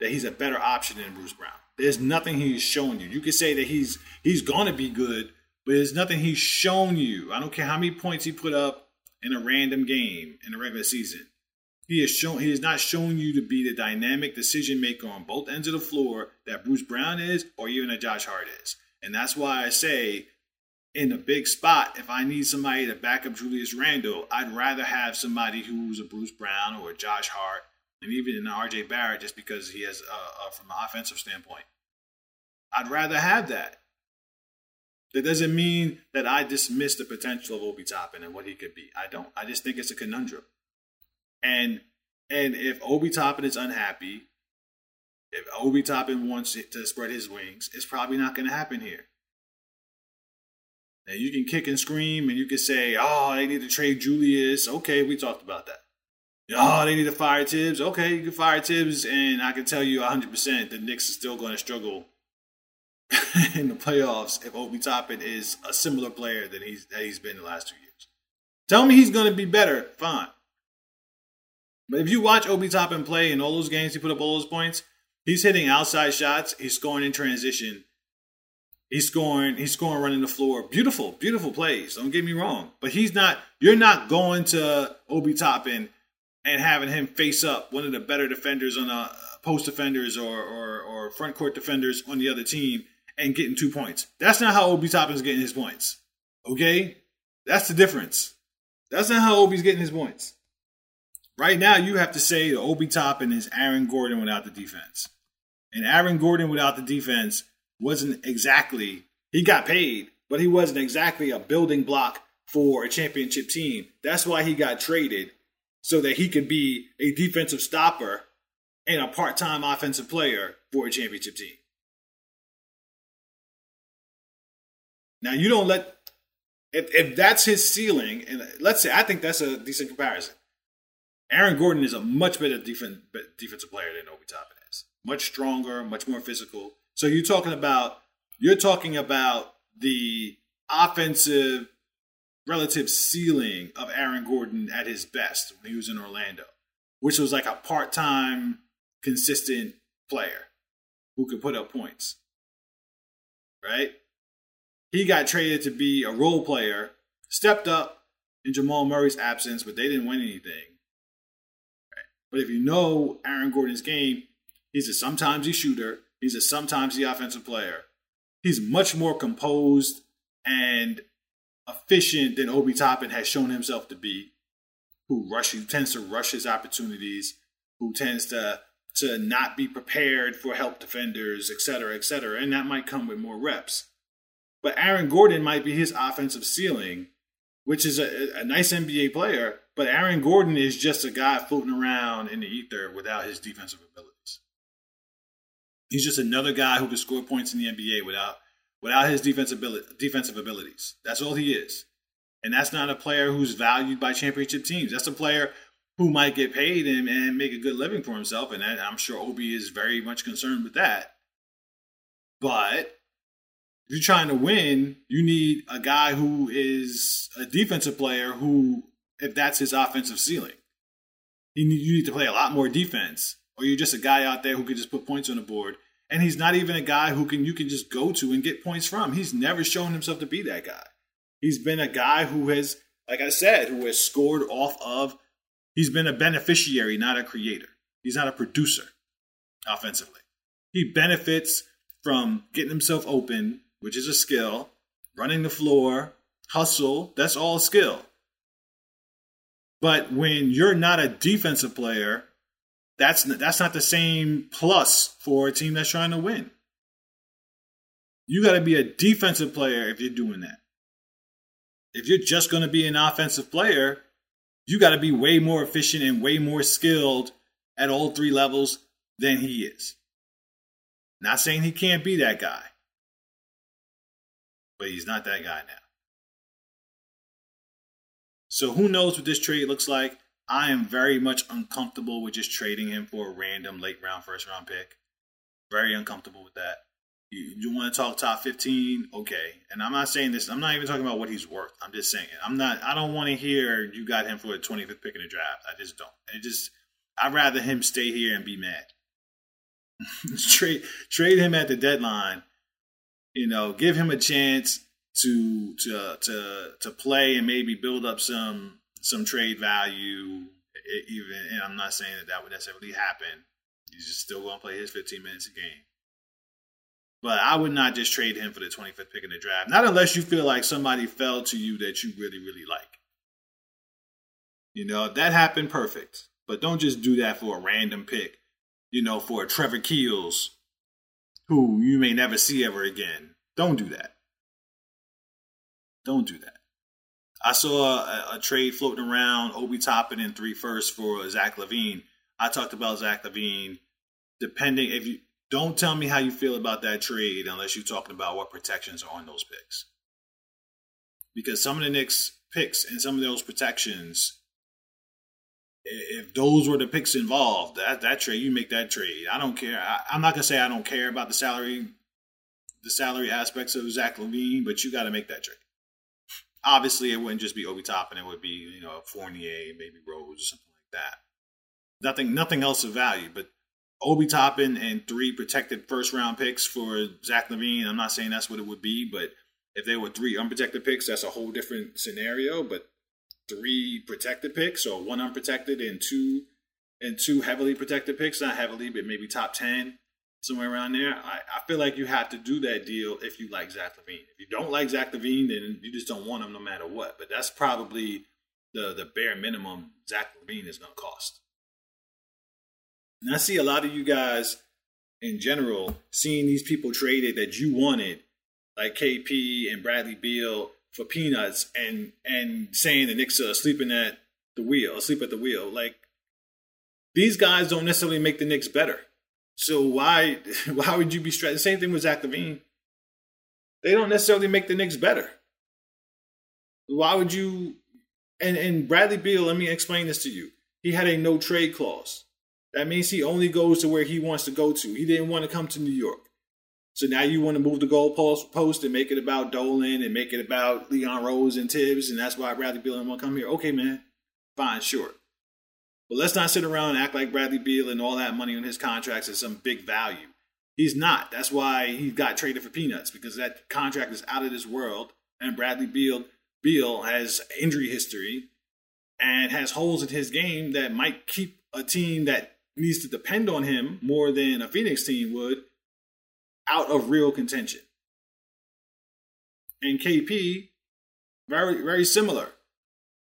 that he's a better option than Bruce Brown. There's nothing he's shown you. You could say that he's he's gonna be good, but there's nothing he's shown you. I don't care how many points he put up in a random game in the regular season. He has shown he has not shown you to be the dynamic decision maker on both ends of the floor that Bruce Brown is, or even a Josh Hart is. And that's why I say in a big spot, if I need somebody to back up Julius Randle, I'd rather have somebody who's a Bruce Brown or a Josh Hart, and even an RJ Barrett, just because he has, uh, uh, from an offensive standpoint. I'd rather have that. That doesn't mean that I dismiss the potential of Obi Toppin and what he could be. I don't. I just think it's a conundrum. And and if Obi Toppin is unhappy, if Obi Toppin wants to spread his wings, it's probably not going to happen here. Now you can kick and scream and you can say, "Oh, they need to trade Julius." Okay, we talked about that. Oh, they need to fire Thibs. Okay, you can fire Thibs, and I can tell you 100% the Knicks are still going to struggle in the playoffs if Obi Toppin is a similar player than he's that he's been the last two years. Tell me he's going to be better, fine. But if you watch Obi Toppin play in all those games, he put up all those points. He's hitting outside shots. He's scoring in transition. He's scoring. He's scoring running the floor. Beautiful, beautiful plays. Don't get me wrong. But he's not. You're not going to Obi Toppin and having him face up one of the better defenders on a post defenders or, or, or front court defenders on the other team and getting two points. That's not how Obi Toppin's getting his points. Okay? That's the difference. That's not how Obi's getting his points. Right now, you have to say that Obi Toppin is Aaron Gordon without the defense. And Aaron Gordon without the defense wasn't exactly, he got paid, but he wasn't exactly a building block for a championship team. That's why he got traded so that he could be a defensive stopper and a part time offensive player for a championship team. Now you don't let if if that's his ceiling, and let's say I think that's a decent comparison. Aaron Gordon is a much better defense, defensive player than Obi Toppin is. Much stronger, much more physical. So you're talking about you're talking about the offensive relative ceiling of Aaron Gordon at his best when he was in Orlando, which was like a part-time consistent player who could put up points. Right? He got traded to be a role player, stepped up in Jamal Murray's absence, but they didn't win anything. But if you know Aaron Gordon's game, he's a sometimes he shooter, he's a sometimes he offensive player. He's much more composed and efficient than Obi Toppin has shown himself to be, who rush who tends to rush his opportunities, who tends to to not be prepared for help defenders, et cetera, et cetera. And that might come with more reps. But Aaron Gordon might be his offensive ceiling, which is a, a nice NBA player. But Aaron Gordon is just a guy floating around in the ether without his defensive abilities. He's just another guy who can score points in the NBA without without his defensive ability, defensive abilities. That's all he is. And that's not a player who's valued by championship teams. That's a player who might get paid and, and make a good living for himself. And I'm sure Obi is very much concerned with that. But you're trying to win, you need a guy who is a defensive player who, if that's his offensive ceiling, you need to play a lot more defense, or you're just a guy out there who can just put points on the board. And he's not even a guy who can you can just go to and get points from. He's never shown himself to be that guy. He's been a guy who has, like I said, who has scored off of. He's been a beneficiary, not a creator. He's not a producer offensively. He benefits from getting himself open which is a skill, running the floor, hustle, that's all skill. But when you're not a defensive player, that's that's not the same plus for a team that's trying to win. You got to be a defensive player if you're doing that. If you're just going to be an offensive player, you got to be way more efficient and way more skilled at all three levels than he is. Not saying he can't be that guy but he's not that guy now. So who knows what this trade looks like? I am very much uncomfortable with just trading him for a random late round first round pick. Very uncomfortable with that. You, you want to talk top 15? Okay. And I'm not saying this, I'm not even talking about what he's worth. I'm just saying, I'm not, I don't want to hear you got him for a 25th pick in the draft. I just don't. It just, I'd rather him stay here and be mad. trade, trade him at the deadline you know, give him a chance to to uh, to to play and maybe build up some some trade value even, and I'm not saying that that would necessarily happen. He's just still going to play his 15 minutes a game. But I would not just trade him for the 25th pick in the draft. Not unless you feel like somebody fell to you that you really, really like. You know, if that happened, perfect. But don't just do that for a random pick, you know, for a Trevor Keels, who you may never see ever again. Don't do that. Don't do that. I saw a, a trade floating around, Obi Toppin and three firsts for Zach LaVine. I talked about Zach LaVine. Depending if you don't tell me how you feel about that trade unless you're talking about what protections are on those picks. Because some of the Knicks picks and some of those protections, if those were the picks involved, that that trade, you make that trade. I don't care. I, I'm not gonna say I don't care about the salary, the salary aspects of Zach LaVine, but you got to make that trade. Obviously, it wouldn't just be Obi Toppin; it would be you know Fournier, maybe Rose, or something like that. Nothing, nothing else of value. But Obi Toppin and three protected first round picks for Zach LaVine. I'm not saying that's what it would be, but if they were three unprotected picks, that's a whole different scenario. But three protected picks, or one unprotected and two and two heavily protected picks, not heavily, but maybe top ten, somewhere around there. I, I feel like you have to do that deal if you like Zach LaVine. If you don't like Zach LaVine, then you just don't want him no matter what. But that's probably the the bare minimum Zach LaVine is going to cost. And I see a lot of you guys in general seeing these people traded that you wanted, like KP and Bradley Beal for peanuts, and and saying the Knicks are sleeping at the wheel, asleep at the wheel. Like these guys don't necessarily make the Knicks better. So why why would you be stressed? The same thing with Zach LaVine. They don't necessarily make the Knicks better. Why would you? And and Bradley Beal, let me explain this to you. He had a no trade clause. That means he only goes to where he wants to go to. He didn't want to come to New York. So now you want to move the goalpost post and make it about Dolan and make it about Leon Rose and Thibs, and that's why Bradley Beal to come here. Okay, man. Fine, sure. But let's not sit around and act like Bradley Beal and all that money on his contracts is some big value. He's not. That's why he got traded for peanuts, because that contract is out of this world. And Bradley Beal Beal has injury history and has holes in his game that might keep a team that needs to depend on him more than a Phoenix team would out of real contention. And KP, very, very similar.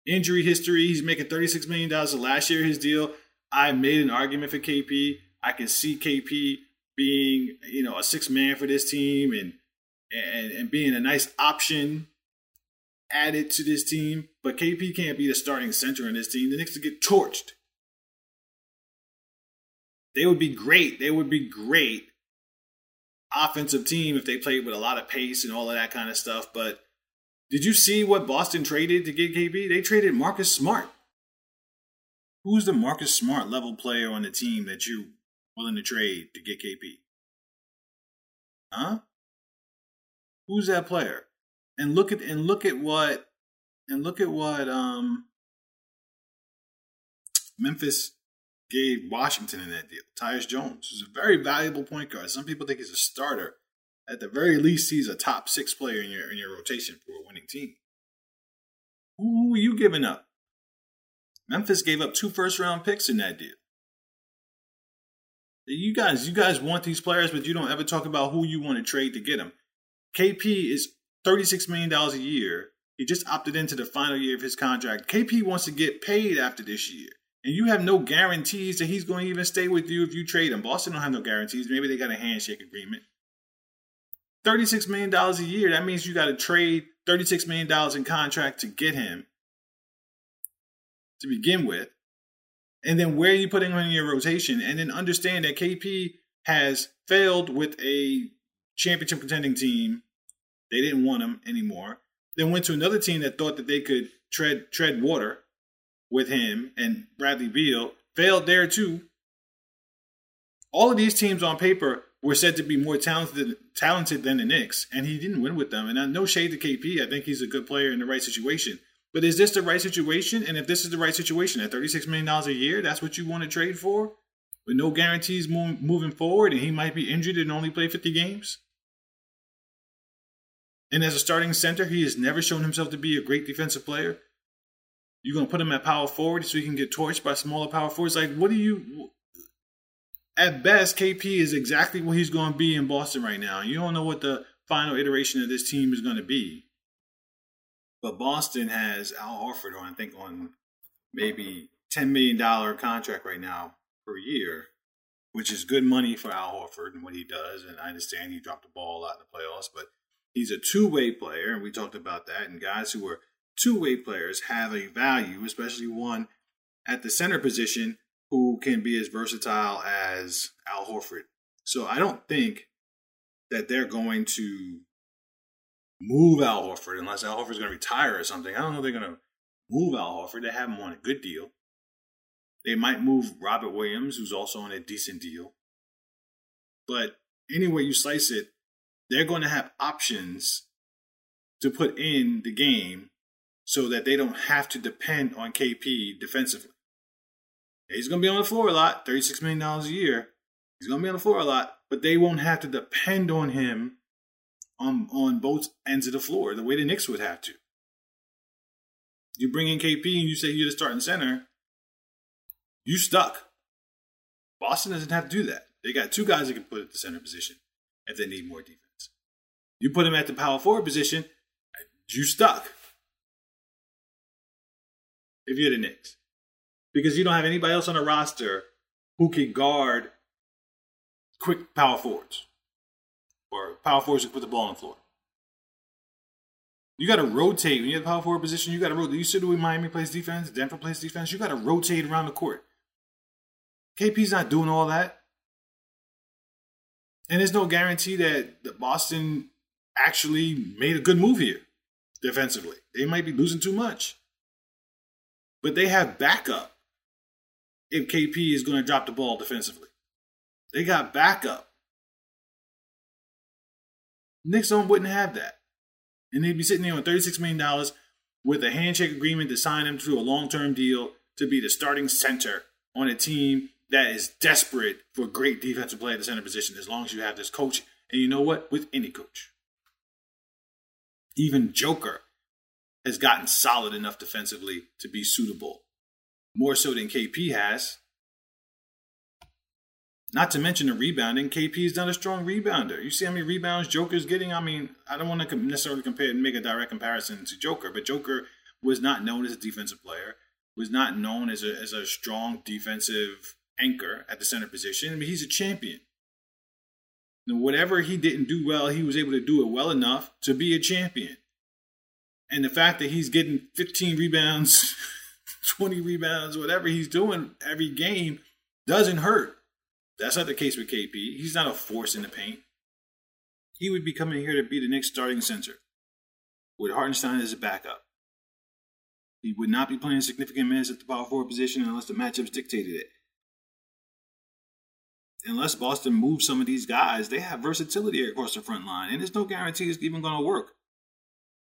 Injury history, he's making $36 million last year, his deal. I made an argument for KP. I can see KP being, you know, a six man for this team and and, and being a nice option added to this team. But KP can't be the starting center in this team. The Knicks would get torched they would be great. They would be great offensive team if they played with a lot of pace and all of that kind of stuff. But did you see what Boston traded to get KP? They traded Marcus Smart. Who's the Marcus Smart level player on the team that you're willing to trade to get KP? Huh? Who's that player? And look at and look at what and look at what um Memphis gave Washington in that deal. Tyus Jones is a very valuable point guard. Some people think he's a starter. At the very least, he's a top six player in your in your rotation for a winning team. Who are you giving up? Memphis gave up two first round picks in that deal. You guys, you guys want these players, but you don't ever talk about who you want to trade to get them. KP is $36 million a year. He just opted into the final year of his contract. KP wants to get paid after this year and you have no guarantees that he's going to even stay with you if you trade him. Boston don't have no guarantees. Maybe they got a handshake agreement. $36 million a year, that means you got to trade $36 million in contract to get him to begin with. And then where are you putting him in your rotation? And then understand that KP has failed with a championship contending team. They didn't want him anymore. Then went to another team that thought that they could tread tread water with him and Bradley Beal failed there too. All of these teams on paper were said to be more talented talented than the Knicks, and he didn't win with them. And no shade to KP, I think he's a good player in the right situation. But is this the right situation? And if this is the right situation at $36 million a year, that's what you want to trade for? With no guarantees moving forward, and he might be injured and only play 50 games? And as a starting center, he has never shown himself to be a great defensive player. You're gonna put him at power forward so he can get torched by smaller power forwards. Like, what do you? At best, KP is exactly what he's going to be in Boston right now. You don't know what the final iteration of this team is going to be. But Boston has Al Horford on, I think, on maybe $10 million contract right now per year, which is good money for Al Horford and what he does. And I understand he dropped the ball a lot in the playoffs, but he's a two way player. And we talked about that. And guys who are two way players have a value, especially one at the center position who can be as versatile as Al Horford. So I don't think that they're going to move Al Horford unless Al Horford's going to retire or something. I don't know if they're going to move Al Horford. They have him on a good deal. They might move Robert Williams, who's also on a decent deal. But anyway you slice it, they're going to have options to put in the game so that they don't have to depend on KP defensively. He's going to be on the floor a lot, $36 million a year. He's going to be on the floor a lot, but they won't have to depend on him on, on both ends of the floor the way the Knicks would have to. You bring in KP and you say you're the starting center, you stuck. Boston doesn't have to do that. They got two guys that can put at the center position if they need more defense. You put him at the power forward position, you stuck. If you're the Knicks because you don't have anybody else on the roster who can guard quick power forwards or power forwards who put the ball on the floor. You got to rotate when you have a power forward position. You got to rotate. You see the Miami plays defense, Denver plays defense. You got to rotate around the court. KP's not doing all that, and there's no guarantee that the Boston actually made a good move here defensively. They might be losing too much, but they have backup if KP is going to drop the ball defensively. They got backup. Knicks wouldn't have that. And they'd be sitting there on $36 million with a handshake agreement to sign him to a long term deal to be the starting center on a team that is desperate for great defensive play at the center position as long as you have this coach. And you know what? With any coach. Even Joker has gotten solid enough defensively to be suitable more so than KP has. Not to mention the rebounding, KP is not a strong rebounder. You see how many rebounds Joker's getting? I mean, I don't want to necessarily compare and make a direct comparison to Joker, but Joker was not known as a defensive player, was not known as a, as a strong defensive anchor at the center position. I mean, he's a champion. Whatever he didn't do well, he was able to do it well enough to be a champion. And the fact that he's getting 15 rebounds 20 rebounds, whatever he's doing every game doesn't hurt. That's not the case with KP. He's not a force in the paint. He would be coming here to be the next starting center with Hartenstein as a backup. He would not be playing significant minutes at the power forward position unless the matchups dictated it. Unless Boston moves some of these guys, they have versatility across the front line, and there's no guarantee it's even going to work.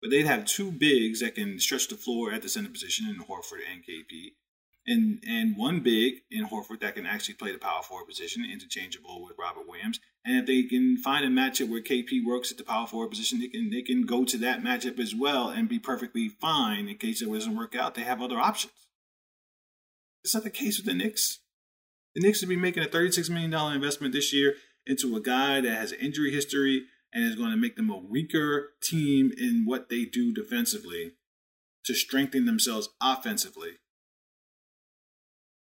But they'd have two bigs that can stretch the floor at the center position in Horford and KP. And and one big in Horford that can actually play the power forward position, interchangeable with Robert Williams. And if they can find a matchup where KP works at the power forward position, they can they can go to that matchup as well and be perfectly fine in case it doesn't work out. They have other options. It's not the case with the Knicks. The Knicks would be making a $36 million investment this year into a guy that has an injury history and is going to make them a weaker team in what they do defensively to strengthen themselves offensively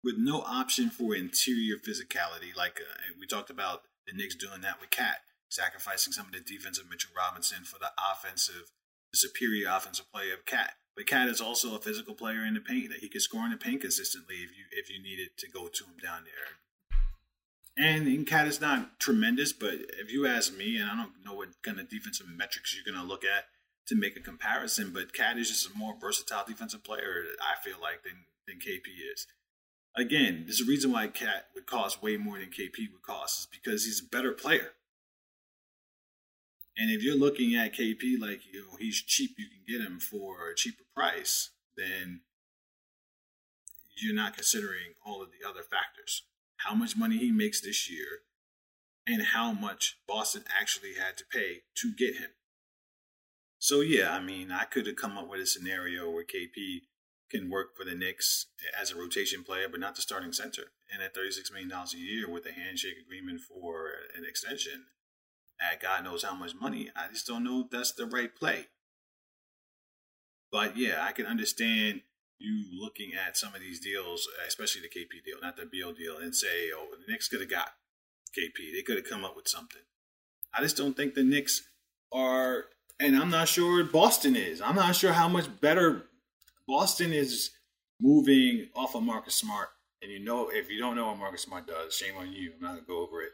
with no option for interior physicality. Like uh, we talked about the Knicks doing that with KAT, sacrificing some of the defensive Mitchell Robinson for the offensive, the superior offensive play of KAT. But KAT is also a physical player in the paint that he can score in the paint consistently if you if you needed to go to him down there and in KAT is not tremendous, but if you ask me, and I don't know what kind of defensive metrics you're going to look at to make a comparison, but KAT is just a more versatile defensive player, I feel like, than, than KP is. Again, there's a reason why KAT would cost way more than KP would cost, is because he's a better player. And if you're looking at KP like you know, he's cheap, you can get him for a cheaper price, then you're not considering all of the other factors how much money he makes this year, and how much Boston actually had to pay to get him. So yeah, I mean, I could have come up with a scenario where KP can work for the Knicks as a rotation player, but not the starting center. And at $36 million a year with a handshake agreement for an extension at God knows how much money, I just don't know if that's the right play. But yeah, I can understand you looking at some of these deals, especially the KP deal, not the Beal deal, and say, oh, the Knicks could have got KP. They could have come up with something. I just don't think the Knicks are, and I'm not sure Boston is. I'm not sure how much better Boston is moving off of Marcus Smart. And you know, if you don't know what Marcus Smart does, shame on you. I'm not gonna go over it.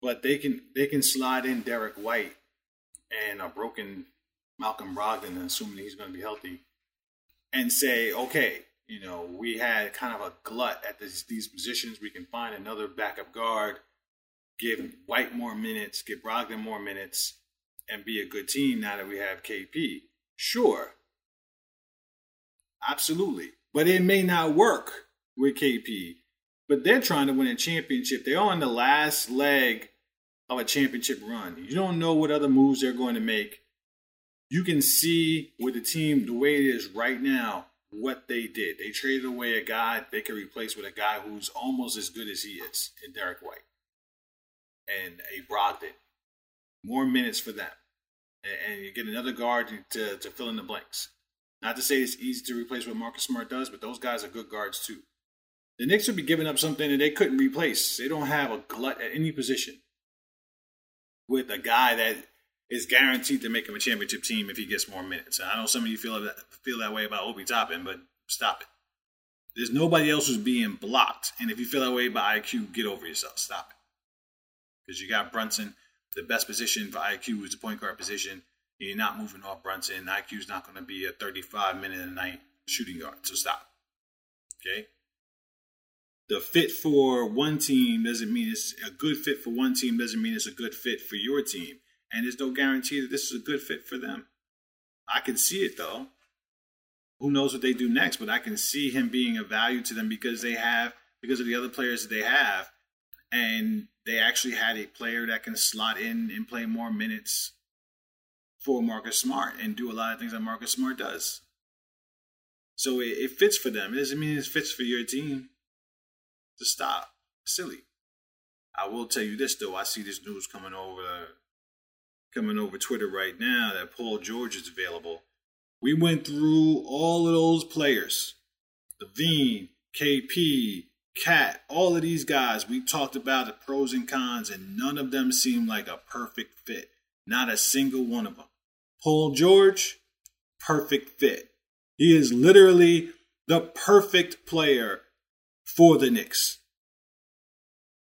But they can they can slide in Derrick White and a broken Malcolm Brogdon, assuming he's going to be healthy, and say, okay, you know, we had kind of a glut at this, these positions. We can find another backup guard, give White more minutes, give Brogdon more minutes, and be a good team now that we have KP. Sure, absolutely, but it may not work with KP. But they're trying to win a championship. They're on the last leg of a championship run. You don't know what other moves they're going to make you can see with the team the way it is right now what they did. They traded away a guy they could replace with a guy who's almost as good as he is in Derrick White and a Brogdon. More minutes for them. And you get another guard to, to fill in the blanks. Not to say it's easy to replace what Marcus Smart does, but those guys are good guards too. The Knicks would be giving up something that they couldn't replace. They don't have a glut at any position with a guy that is guaranteed to make him a championship team if he gets more minutes. And I know some of you feel that feel that way about Obi Toppin, but stop it. There's nobody else who's being blocked. And if you feel that way about IQ, get over yourself. Stop it. Because you got Brunson, the best position for IQ is the point guard position. You're not moving off Brunson. IQ's not going to be a 35 minute a night shooting guard. So stop. Okay? The fit for one team doesn't mean it's a good fit for one team, doesn't mean it's a good fit for your team and there's no guarantee that this is a good fit for them. I can see it though. Who knows what they do next? But I can see him being of value to them because they have because of the other players that they have, and they actually had a player that can slot in and play more minutes for Marcus Smart and do a lot of things that Marcus Smart does. So it, it fits for them. It doesn't mean it fits for your team. To stop, silly. I will tell you this though. I see this news coming over coming over Twitter right now that Paul George is available. We went through all of those players LaVine, KP, KAT, all of these guys. We talked about the pros and cons, and none of them seemed like a perfect fit. Not a single one of them. Paul George, perfect fit. He is literally the perfect player for the Knicks.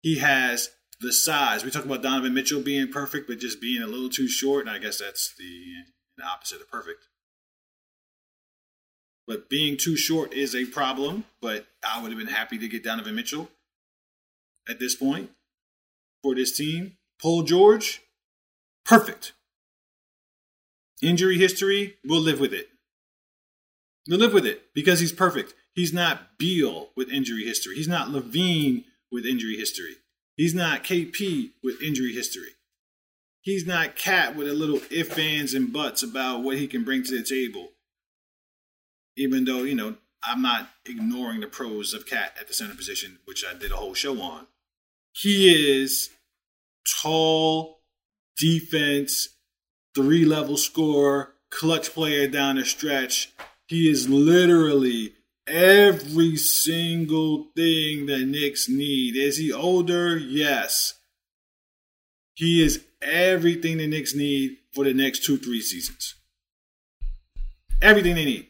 He has the size. We talk about Donovan Mitchell being perfect, but just being a little too short, and I guess that's the, the opposite of perfect. But being too short is a problem, but I would have been happy to get Donovan Mitchell at this point for this team. Paul George, perfect. Injury history, we'll live with it. We'll live with it because he's perfect. He's not Beal with injury history. He's not LaVine with injury history. He's not KP with injury history. He's not KAT with a little if, ands, and buts about what he can bring to the table. Even though, you know, I'm not ignoring the pros of KAT at the center position, which I did a whole show on. He is tall, defense, three level score, clutch player down the stretch. He is literally every single thing the Knicks need. Is he older? Yes. He is everything the Knicks need for the next two, three seasons. Everything they need.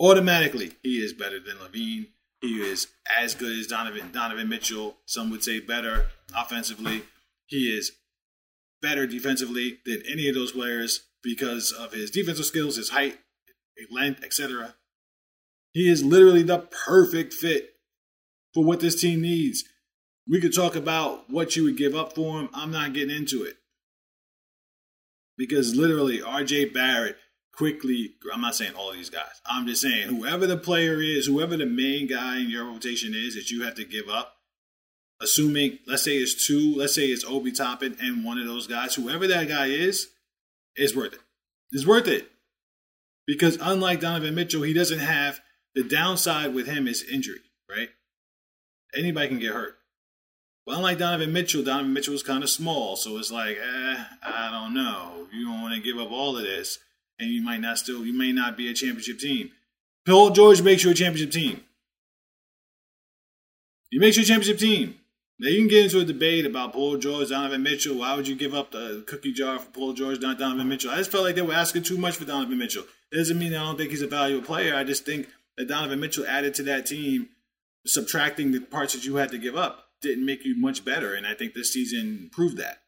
Automatically, he is better than LaVine. He is as good as Donovan Donovan Mitchell. Some would say better offensively. He is better defensively than any of those players because of his defensive skills, his height, his length, etc. He is literally the perfect fit for what this team needs. We could talk about what you would give up for him. I'm not getting into it. Because literally, RJ Barrett quickly, I'm not saying all these guys. I'm just saying whoever the player is, whoever the main guy in your rotation is that you have to give up, assuming, let's say it's two, let's say it's Obi Toppin and one of those guys, whoever that guy is, it's worth it. It's worth it. Because unlike Donovan Mitchell, he doesn't have the downside with him is injury, right? Anybody can get hurt. But unlike Donovan Mitchell, Donovan Mitchell was kind of small, so it's like, eh, I don't know. You don't want to give up all of this, and you might not still, you may not be a championship team. Paul George makes you a championship team. You make you a championship team. Now you can get into a debate about Paul George, Donovan Mitchell. Why would you give up the cookie jar for Paul George, not Donovan Mitchell? I just felt like they were asking too much for Donovan Mitchell. It doesn't mean I don't think he's a valuable player. I just think that Donovan Mitchell added to that team, subtracting the parts that you had to give up, didn't make you much better. And I think this season proved that.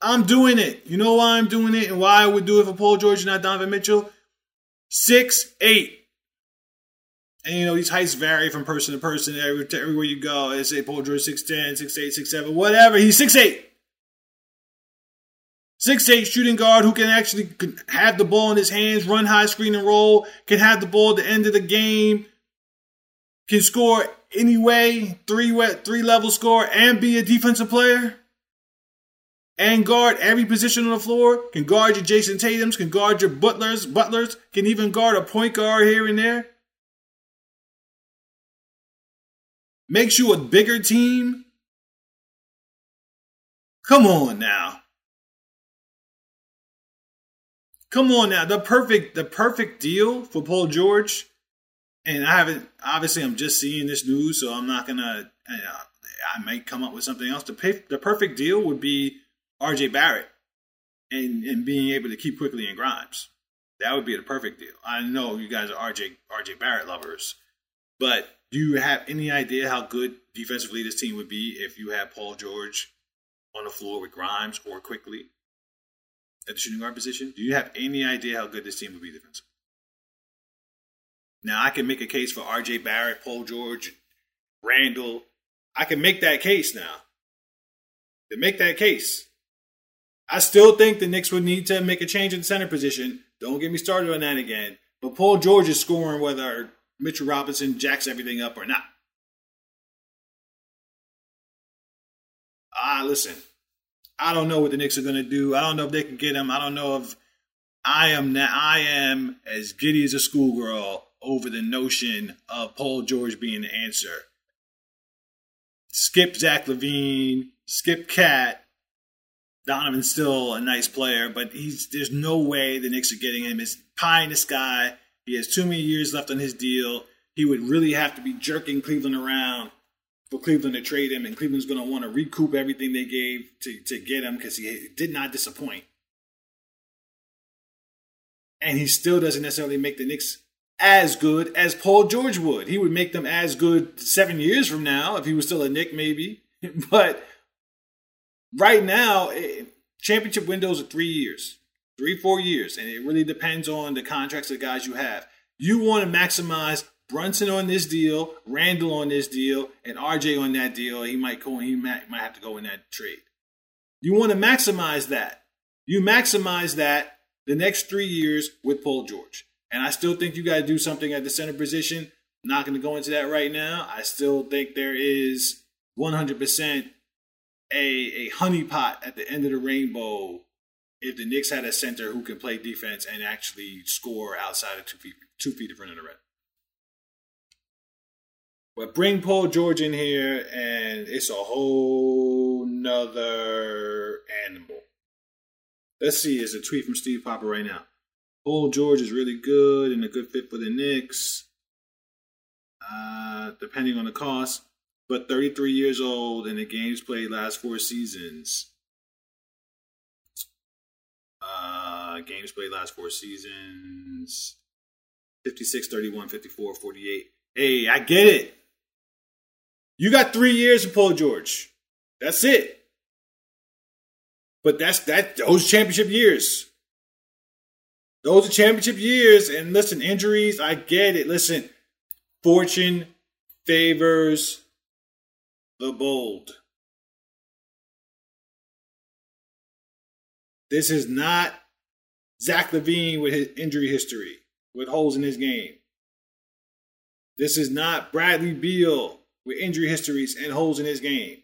I'm doing it. You know why I'm doing it and why I would do it for Paul George and not Donovan Mitchell? Six eight. And you know, these heights vary from person to person. Every, everywhere you go, they say Paul George 6'10, 6'8, 6'7, whatever. He's 6'8. 6'8 shooting guard who can actually have the ball in his hands, run high screen and roll, can have the ball at the end of the game, can score anyway, three three level score, and be a defensive player. And guard every position on the floor, can guard your Jayson Tatum's, can guard your Butlers, Butlers, can even guard a point guard here and there. Makes you a bigger team. Come on now. Come on now, the perfect the perfect deal for Paul George, and I haven't obviously I'm just seeing this news, so I'm not gonna. I might come up with something else. The pay, the perfect deal would be R.J. Barrett and and being able to keep Quickley and Grimes. That would be the perfect deal. I know you guys are R.J. R.J. Barrett lovers, but do you have any idea how good defensively this team would be if you had Paul George on the floor with Grimes or Quickley at the shooting guard position, do you have any idea how good this team would be defensively? Now, I can make a case for R.J. Barrett, Paul George, Randle. I can make that case now. To make that case, I still think the Knicks would need to make a change in the center position. Don't get me started on that again. But Paul George is scoring whether Mitchell Robinson jacks everything up or not. Ah, listen, I don't know what the Knicks are going to do. I don't know if they can get him. I don't know if I am now, I am as giddy as a schoolgirl over the notion of Paul George being the answer. Skip Zach LaVine, skip KAT. Donovan's still a nice player, but he's there's no way the Knicks are getting him. It's pie in the sky. He has too many years left on his deal. He would really have to be jerking Cleveland around for Cleveland to trade him, and Cleveland's going to want to recoup everything they gave to, to get him because he did not disappoint. And he still doesn't necessarily make the Knicks as good as Paul George would. He would make them as good seven years from now if he was still a Knick, maybe. but right now, eh, championship windows are three years, three, four years. And it really depends on the contracts of guys you have. You want to maximize Brunson on this deal, Randle on this deal, and RJ on that deal. He might go. He might, might have to go in that trade. You want to maximize that. You maximize that the next three years with Paul George. And I still think you got to do something at the center position. I'm not going to go into that right now. I still think there is 100% a, a honeypot at the end of the rainbow if the Knicks had a center who can play defense and actually score outside of two feet, two feet in front of the rim. But bring Paul George in here, and it's a whole nother animal. Let's see, it's a tweet from Steve Popper right now. Paul George is really good and a good fit for the Knicks, uh, depending on the cost. But 33 years old and the games played last four seasons. Games played last four seasons 56, 31, 54, 48. Hey, I get it. You got three years of Paul George. That's it. But that's that those championship years. Those are championship years. And listen, injuries, I get it. Listen, fortune favors the bold. This is not Zach LaVine with his injury history, with holes in his game. This is not Bradley Beal with injury histories and holes in his game.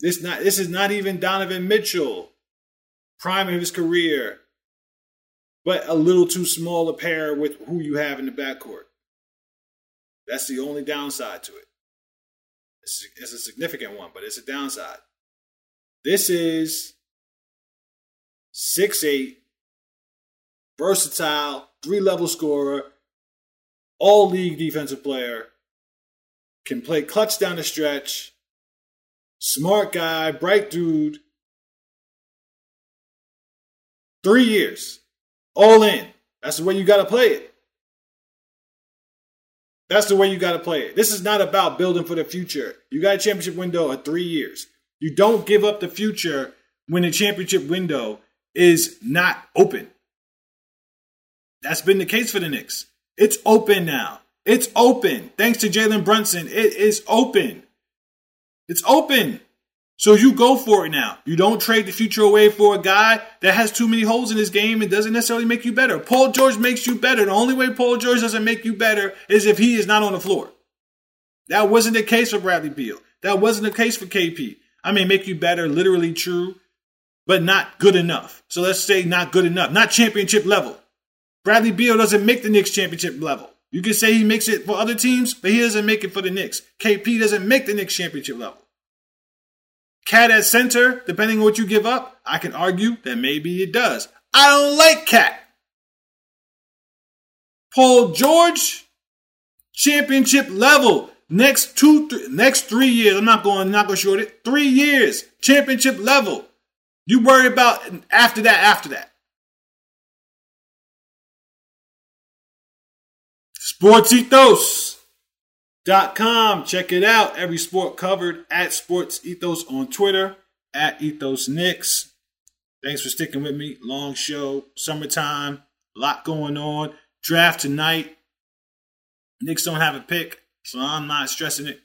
This not this is not even Donovan Mitchell, prime of his career, but a little too small a pair with who you have in the backcourt. That's the only downside to it. It's, it's a significant one, but it's a downside. This is six eight, versatile, three level scorer, all league defensive player, can play clutch down the stretch, smart guy, bright dude. Three years, all in. That's the way you got to play it. That's the way you got to play it. This is not about building for the future. You got a championship window of three years. You don't give up the future when the championship window is not open. That's been the case for the Knicks. It's open now. It's open. Thanks to Jalen Brunson, it is open. It's open. So you go for it now. You don't trade the future away for a guy that has too many holes in his game and doesn't necessarily make you better. Paul George makes you better. The only way Paul George doesn't make you better is if he is not on the floor. That wasn't the case for Bradley Beal. That wasn't the case for KP. I mean, make you better, literally true, but not good enough. So let's say not good enough, not championship level. Bradley Beal doesn't make the Knicks championship level. You can say he makes it for other teams, but he doesn't make it for the Knicks. KP doesn't make the Knicks championship level. KAT at center, depending on what you give up, I can argue that maybe it does. I don't like KAT. Paul George, championship level. Next two, th- next three years. I'm not going, not going short it. Three years, championship level. You worry about after that. After that. Sports Ethos. Dot com. Check it out. Every sport covered at Sports Ethos on Twitter, at Ethos Knicks. Thanks for sticking with me. Long show, summertime, a lot going on. Draft tonight. Knicks don't have a pick, so I'm not stressing it.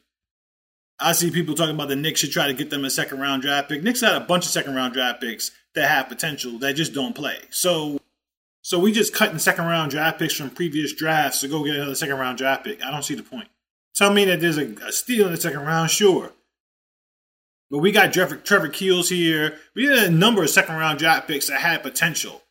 I see people talking about the Knicks should try to get them a second round draft pick. Knicks had a bunch of second round draft picks that have potential that just don't play. So so we just cutting second round draft picks from previous drafts to go get another second round draft pick. I don't see the point. Tell me that there's a, a steal in the second round, sure. But we got Trevor, Trevor Keels here. We had a number of second round draft picks that had potential.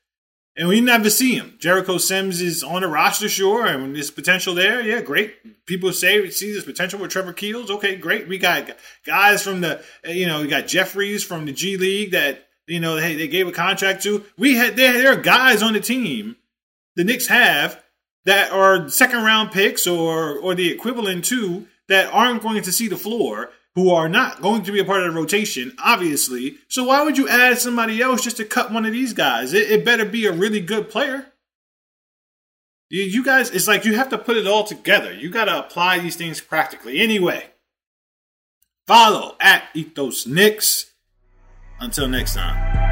And we never see him. Jericho Sims is on the roster, sure, and there's potential there. Yeah, great. People say we see this potential with Trevor Keels. Okay, great. We got guys from the, you know, we got Jeffries from the G League that, you know, they, they gave a contract to. We had there, there are guys on the team the Knicks have that are second round picks or or the equivalent to that aren't going to see the floor, who are not going to be a part of the rotation, obviously. So why would you add somebody else just to cut one of these guys? It, it better be a really good player. You, you guys, it's like you have to put it all together. You got to apply these things practically. Anyway, follow at Ethos Knicks. Until next time.